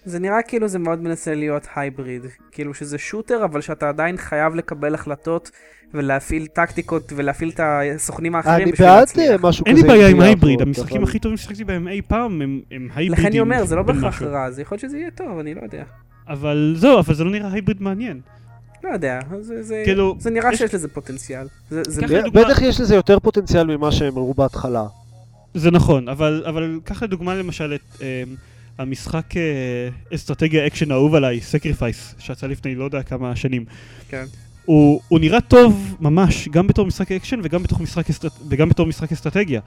S3: זה נראה כאילו זה מאוד מנסה להיות הייבריד. כאילו שזה שוטר, אבל שאתה עדיין חייב לקבל החלטות ולהפעיל טקטיקות ולהפעיל את הסוכנים האחרים
S1: אני
S3: בשביל
S1: בעד
S3: להצליח.
S1: אה, משהו כזה.
S2: אין לי בעיה עם הייבריד, המשחקים הכי טובים ששיחקתי בהם אי פעם הם, הם הייברידים.
S3: לכן אני אומר, זה לא בהכרח. רע, זה יכול להיות שזה יהיה טוב, אני לא יודע.
S2: אבל זהו, אבל זה לא נראה הייבריד מעניין.
S3: לא יודע, זה, זה,
S2: כאילו,
S3: זה נראה
S2: יש-
S3: שיש לזה פוטנציאל. זה, זה
S2: ככה לדוגמה-
S1: בטח יש לזה יותר פוטנציאל ממה שהם הראו בהתחלה.
S2: זה נכון, אבל, אבל קח לדוגמה למשל את אה, המשחק אה, אסטרטגיה אקשן האהוב עליי, סקריפייס, שיצא לפני לא יודע כמה שנים.
S3: כן.
S2: הוא, הוא נראה טוב ממש, גם בתור משחק אקשן וגם משחק, אסטרט... וגם בתור משחק אסטרטגיה.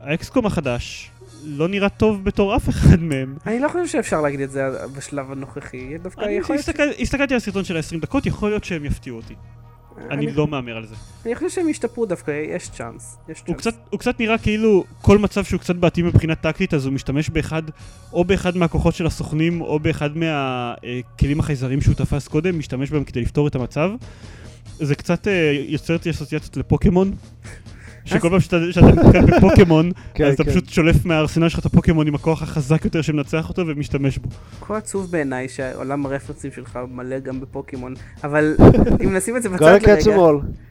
S2: האקסקום החדש לא נראה טוב בתור אף אחד מהם.
S3: אני לא חושב שאפשר להגיד את זה בשלב הנוכחי, דווקא
S2: אני
S3: יכול להיות...
S2: הסתכל, הסתכלתי על הסרטון של ה-20 דקות, יכול להיות שהם יפתיעו אותי. אני לא מהמר על זה.
S3: אני חושב שהם ישתפרו דווקא, יש צ'אנס.
S2: הוא. קצת, נראה כאילו כל מצב שהוא קצת בעייתי מבחינה טקטית, אז הוא משתמש באחד, או באחד מהכוחות של הסוכנים, או באחד מהכלים החייזרים שהוא תפס קודם, משתמש בהם כדי לפתור את המצב. זה קצת אה, יוצר אותי אסוציאציות לפוקימון. שכל פעם שאתה נתקל בפוקימון,
S1: כן,
S2: אז אתה
S1: כן.
S2: פשוט שולף מהארסנל שלך את הפוקימון עם הכוח החזק יותר שמנצח אותו ומשתמש בו.
S3: כה עצוב בעיניי שעולם הרפרנסים שלך מלא גם בפוקימון, אבל אם נשים את זה בצד לרגע.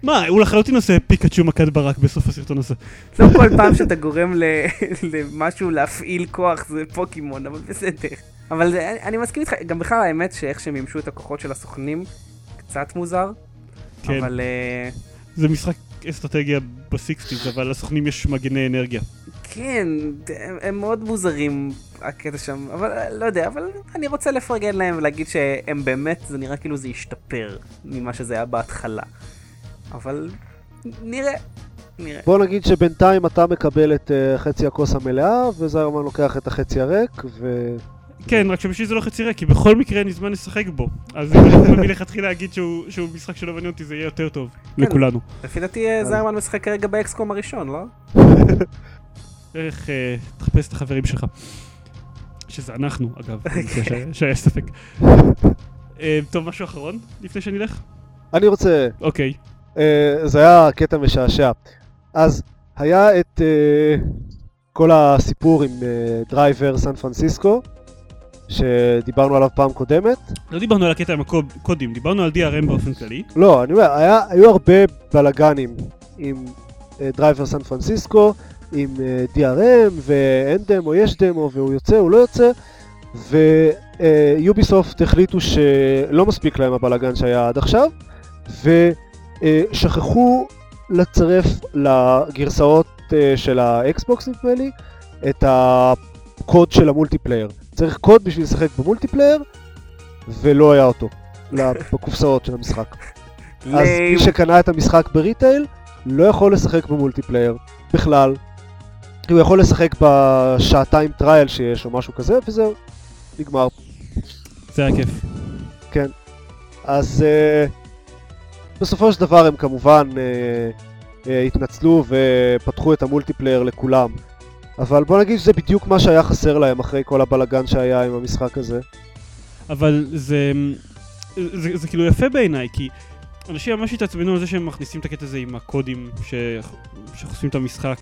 S2: מה, הוא לחלוטין עושה פיקאצ'ו מכת ברק בסוף הסרטון הזה.
S3: לא כל פעם שאתה גורם ל- למשהו להפעיל כוח זה פוקימון, אבל בסדר. אבל אני מסכים איתך, גם בכלל האמת שאיך שהם מימשו את הכוחות של הסוכנים, קצת מוזר,
S2: כן,
S3: אבל אה,
S2: זה משחק אסטרטגיה בסיקסטיז, אבל לסוכנים יש מגני אנרגיה.
S3: כן, הם, הם מאוד מוזרים הקטע שם, אבל לא יודע, אבל אני רוצה לפרגן להם ולהגיד שהם באמת, זה נראה כאילו זה השתפר ממה שזה היה בהתחלה. אבל נראה, נראה.
S1: בוא נגיד שבינתיים אתה מקבל את אה, חצי הכוס המלאה, וזיירמן לוקח את החצי הריק, ו...
S2: כן, רק שבשביל זה לא חצי ריק, כי בכל מקרה אין לי זמן לשחק בו. אז אם אני מלכתחילה להגיד שהוא שהוא משחק שלא מעניין אותי, זה יהיה יותר טוב. לכולנו.
S3: לפי דעתי אה, זיירמן משחק כרגע באקסקום הראשון, לא?
S2: איך אה, תחפש את החברים שלך. שזה אנחנו, אגב, ש- שהיה ספק. אה, טוב, משהו אחרון לפני שאני אלך?
S1: אני רוצה...
S2: אוקיי.
S1: אה, זה היה קטע משעשע. אז היה את אה, כל הסיפור עם אה, דרייבר סן פרנסיסקו, שדיברנו עליו פעם קודמת.
S2: לא דיברנו על הקטע עם הקודים, דיברנו על DRM באופן כללי.
S1: לא, אני אומר, היה, היו הרבה בלאגנים עם אה, דרייבר סן פרנסיסקו, עם אה, DRM ואין דמו, יש דמו, והוא יוצא, הוא לא יוצא, ויוביסופט החליטו שלא מספיק להם הבלאגן שהיה עד עכשיו, ושכחו לצרף לגרסאות אה, של האקסבוקס נדמה לי, את הקוד של ה multiplayer. צריך קוד בשביל לשחק ב multiplayer, ולא היה אותו, בקופסאות של המשחק. אז. מי שקנה את המשחק ב retail לא יכול לשחק ב multiplayer בכלל. הוא יכול לשחק בשעתיים trial שיש או משהו כזה וזהו, נגמר.
S2: זה היה כיף.
S1: אז אה, בסופו של דבר הם כמובן אה, אה, התנצלו ופתחו את ה multiplayer לכולם. אבל בוא נגיד שזה בדיוק מה שהיה חסר להם אחרי כל הבלגן שהיה עם המשחק הזה.
S2: אבל זה, זה, זה כאילו יפה בעיניי, כי אנשים ממש התעצבנו על זה שהם מכניסים את הקטע הזה עם הקודים ש... שחושפים את המשחק.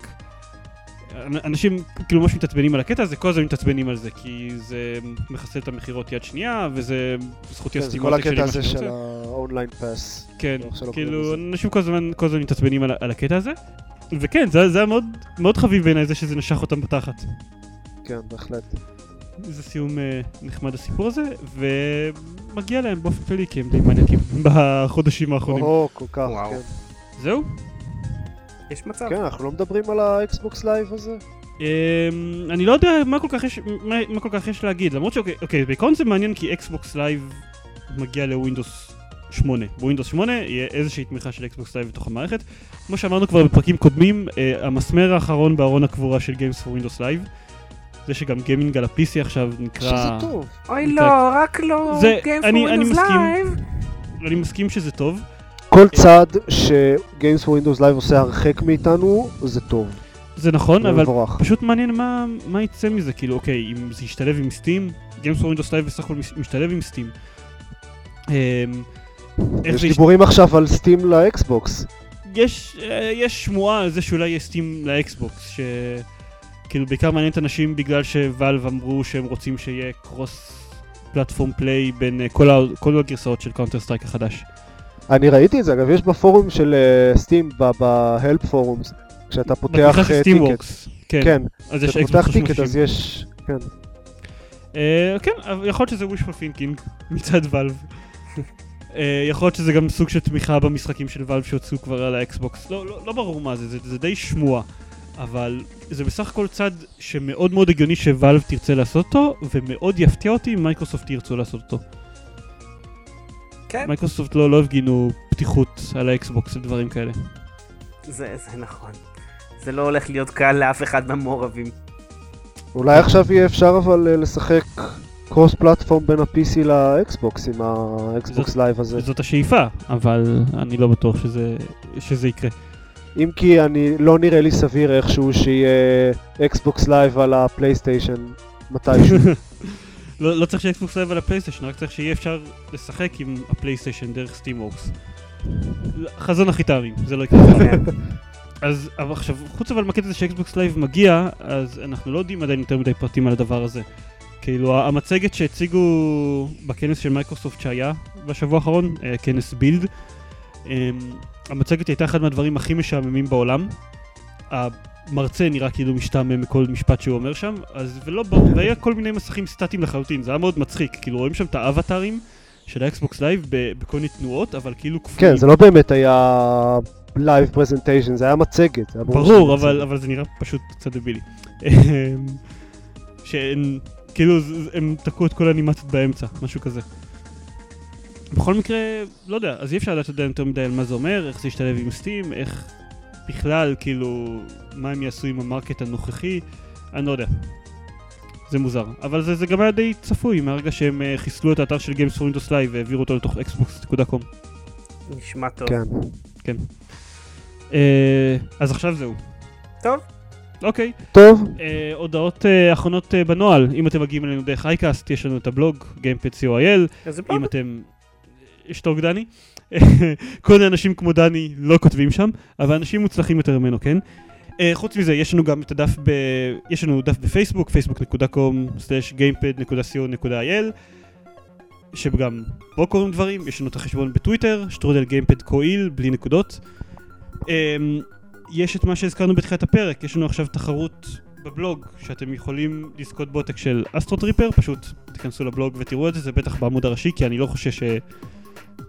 S2: אנ- אנשים כאילו ממש מתעצבנים על הקטע הזה, כל הזמן מתעצבנים על זה, כי זה מחסל את המכירות יד שנייה, וזה זכותי
S1: כן, זה
S2: הסתימה
S1: כל הקטע הזה של האונליין פס.
S2: כן, כאילו. אנשים כל הזמן, כל הזמן מתעצבנים על, על הקטע הזה. וכן, זה, זה היה מאוד, מאוד חביב בעיניי זה שזה נשך אותם בתחת.
S1: כן, בהחלט.
S2: זה סיום אה, נחמד הסיפור הזה, ומגיע להם באופן כללי, כי הם די מניאקים בחודשים האחרונים.
S1: או, כל כך,
S3: וואו.
S1: כן.
S2: זהו?
S3: יש מצב.
S1: כן, אנחנו לא מדברים על האקסבוקס לייב הזה?
S2: אמ, אני לא יודע מה כל כך יש, מה, מה כל כך יש להגיד, למרות שאוקיי, אוקיי, בעיקרון זה מעניין כי אקסבוקס לייב מגיע לווינדוס 8. בווינדוס 8 יהיה איזושהי תמיכה של אקסבוקס לייב בתוך המערכת. כמו שאמרנו כבר בפרקים קודמים, אה, המסמר האחרון בארון הקבורה של Games for Windows Live, זה שגם גיימינג על ה-PC עכשיו נקרא...
S1: שזה טוב.
S3: אוי
S2: זה-
S3: לא, רק לא
S2: זה-
S3: Games for
S2: אני- אני
S3: Windows
S2: מסכים.
S3: Live.
S2: אני מסכים שזה טוב.
S1: כל צעד ש-Games for Windows Live עושה הרחק מאיתנו, זה טוב.
S2: זה נכון, אבל
S1: מבורך.
S2: פשוט מעניין מה, מה יצא מזה, כאילו, אוקיי, אם זה ישתלב עם סטים, Games for Windows Live בסך הכל מש- משתלב עם סטים. אמ,
S1: יש
S2: זה יש,
S1: דיבורים עכשיו על סטים לאקסבוקס.
S2: יש, אה, יש שמועה על זה שאולי יהיה סטים לאקסבוקס, שכאילו בעיקר מעניין את אנשים בגלל שוואלב אמרו שהם רוצים שיהיה cross platform play בין אה, כל, ה, כל הגרסאות של קאונטר סטרייק החדש.
S1: אני ראיתי את זה, אגב, יש בפורום של סטים, ב-Help forums, כשאתה פותח אה, ticket.
S2: וורקס. כן.
S1: כן,
S2: אז יש אקסבוקס
S1: פותח ticket
S2: 360.
S1: אז יש... כן.
S2: אה, כן, יכול להיות שזה wishful thinking מצד ואלב. אה, יכול להיות שזה גם סוג של תמיכה במשחקים של ואלב שהוצאו כבר על האקסבוקס. לא, לא, לא ברור מה זה, זה, זה די שמועה. אבל זה בסך הכל צד שמאוד מאוד הגיוני שוואלב תרצה לעשות אותו, ומאוד יפתיע אותי אם מייקרוסופט ירצו לעשות אותו.
S3: כן,
S2: מייקרוסופט לא, לא הפגינו פתיחות על האקסבוקס ודברים כאלה.
S3: זה זה נכון. זה לא הולך להיות קל לאף אחד מהמעורבים.
S1: אולי עכשיו יהיה אפשר אבל אה, לשחק cross platform בין ה-PC לאקסבוקס עם האקסבוקס לייב הזה.
S2: זאת השאיפה, אבל אני לא בטוח שזה, שזה יקרה.
S1: אם כי אני לא נראה לי סביר איכשהו שיהיה אקסבוקס לייב על הפלייסטיישן מתישהו.
S2: לא, לא צריך שאקסבוקס לייב על הפלייסטיישן, רק צריך שיהיה אפשר לשחק עם הפלייסטיישן דרך סטים וורקס. חזון אחרית הימים, זה לא יקרה. אז אבל עכשיו, חוץ אבל מהקטע הזה שאקסבוקס לייב מגיע, אז אנחנו לא יודעים עדיין יותר מדי פרטים על הדבר הזה. כאילו, המצגת שהציגו בכנס של מייקרוסופט שהיה בשבוע האחרון, אה, כנס בילד, אמ, המצגת הייתה אחד מהדברים הכי משעממים בעולם. המרצה נראה כאילו משתעמם מכל משפט שהוא אומר שם, אז ולא ברור, והיה כל מיני מסכים סטטיים לחלוטין, זה היה מאוד מצחיק, כאילו רואים שם את האבטארים של האקסבוקס לייב בכל מיני תנועות, אבל כאילו כפולים.
S1: כן, זה לא באמת היה live presentation, זה היה מצגת. זה היה
S2: ברור, אבל. אבל זה נראה פשוט קצת דבילי. אמ, שהם, כאילו, הם תקעו את כל האנימציות באמצע, משהו כזה. בכל מקרה, לא יודע, אז אי אפשר לדעת עדיין יותר מדי על מה זה אומר, איך זה ישתלב עם סטים, איך בכלל, כאילו, מה הם יעשו עם המרקט הנוכחי, אני לא יודע. זה מוזר. אבל זה, זה גם היה די צפוי, מהרגע שהם uh, חיסלו את האתר של Games for Windows Live והעבירו אותו לתוך xbox.com.
S3: נשמע טוב.
S1: כן.
S2: Uh, אז עכשיו זהו.
S3: טוב.
S2: אוקיי.
S1: טוב,
S2: אה, הודעות אה, אחרונות אה, בנוהל, אם אתם מגיעים אלינו דרך אייקאסט, יש לנו את הבלוג, GamePad co.il,
S3: איזה בלוג?
S2: אם אתם... אשתוק דני? כל מיני אנשים כמו דני לא כותבים שם, אבל אנשים מוצלחים יותר ממנו, כן? אה, חוץ מזה, יש לנו גם את הדף ב... יש לנו דף בפייסבוק, facebook.com/gamepad.co.il שגם בו קוראים דברים, יש לנו את החשבון בטוויטר, שטרודל גיימפוד קויל, בלי נקודות. אמ, יש את מה שהזכרנו בתחילת הפרק, יש לנו עכשיו תחרות בבלוג שאתם יכולים לזכות בעותק של אסטרו טריפר, פשוט תיכנסו לבלוג ותראו את זה, זה בטח בעמוד הראשי, כי אני לא חושש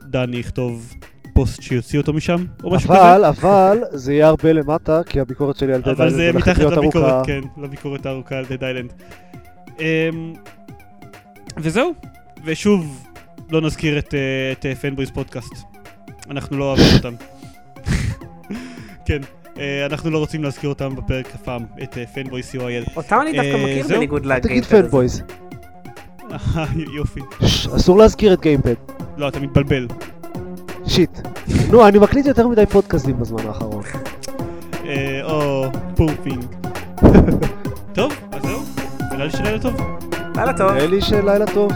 S2: שדני יכתוב פוסט שיוציא אותו משם, או משהו כזה.
S1: אבל, אבל, זה יהיה הרבה למטה, כי הביקורת שלי על דד
S2: אבל זה מתחת לביקורת,
S1: ארוכה.
S2: כן, לביקורת הארוכה על דד איילנד. אמ, וזהו, ושוב, לא נזכיר את, אה, את פנבריז פודקאסט. אנחנו לא אוהבים אותם. כן, אה, אנחנו לא רוצים להזכיר אותם בפרק אף פעם, את פנבוי co.il.
S3: אותם אני דווקא
S2: אה,
S3: מכיר. בניגוד
S1: תגיד
S3: לגיימפד.
S1: פנבויז.
S2: אה, יופי.
S1: ש- אסור להזכיר את גיימפד.
S2: לא, אתה מתבלבל.
S1: שיט. נו, אני מקליט יותר מדי פודקאסטים בזמן האחרון.
S2: אה, או, פורפינג. טוב, אז זהו, נראה לי שלילה טוב.
S3: לילה טוב.
S1: נראה לי שלילה טוב.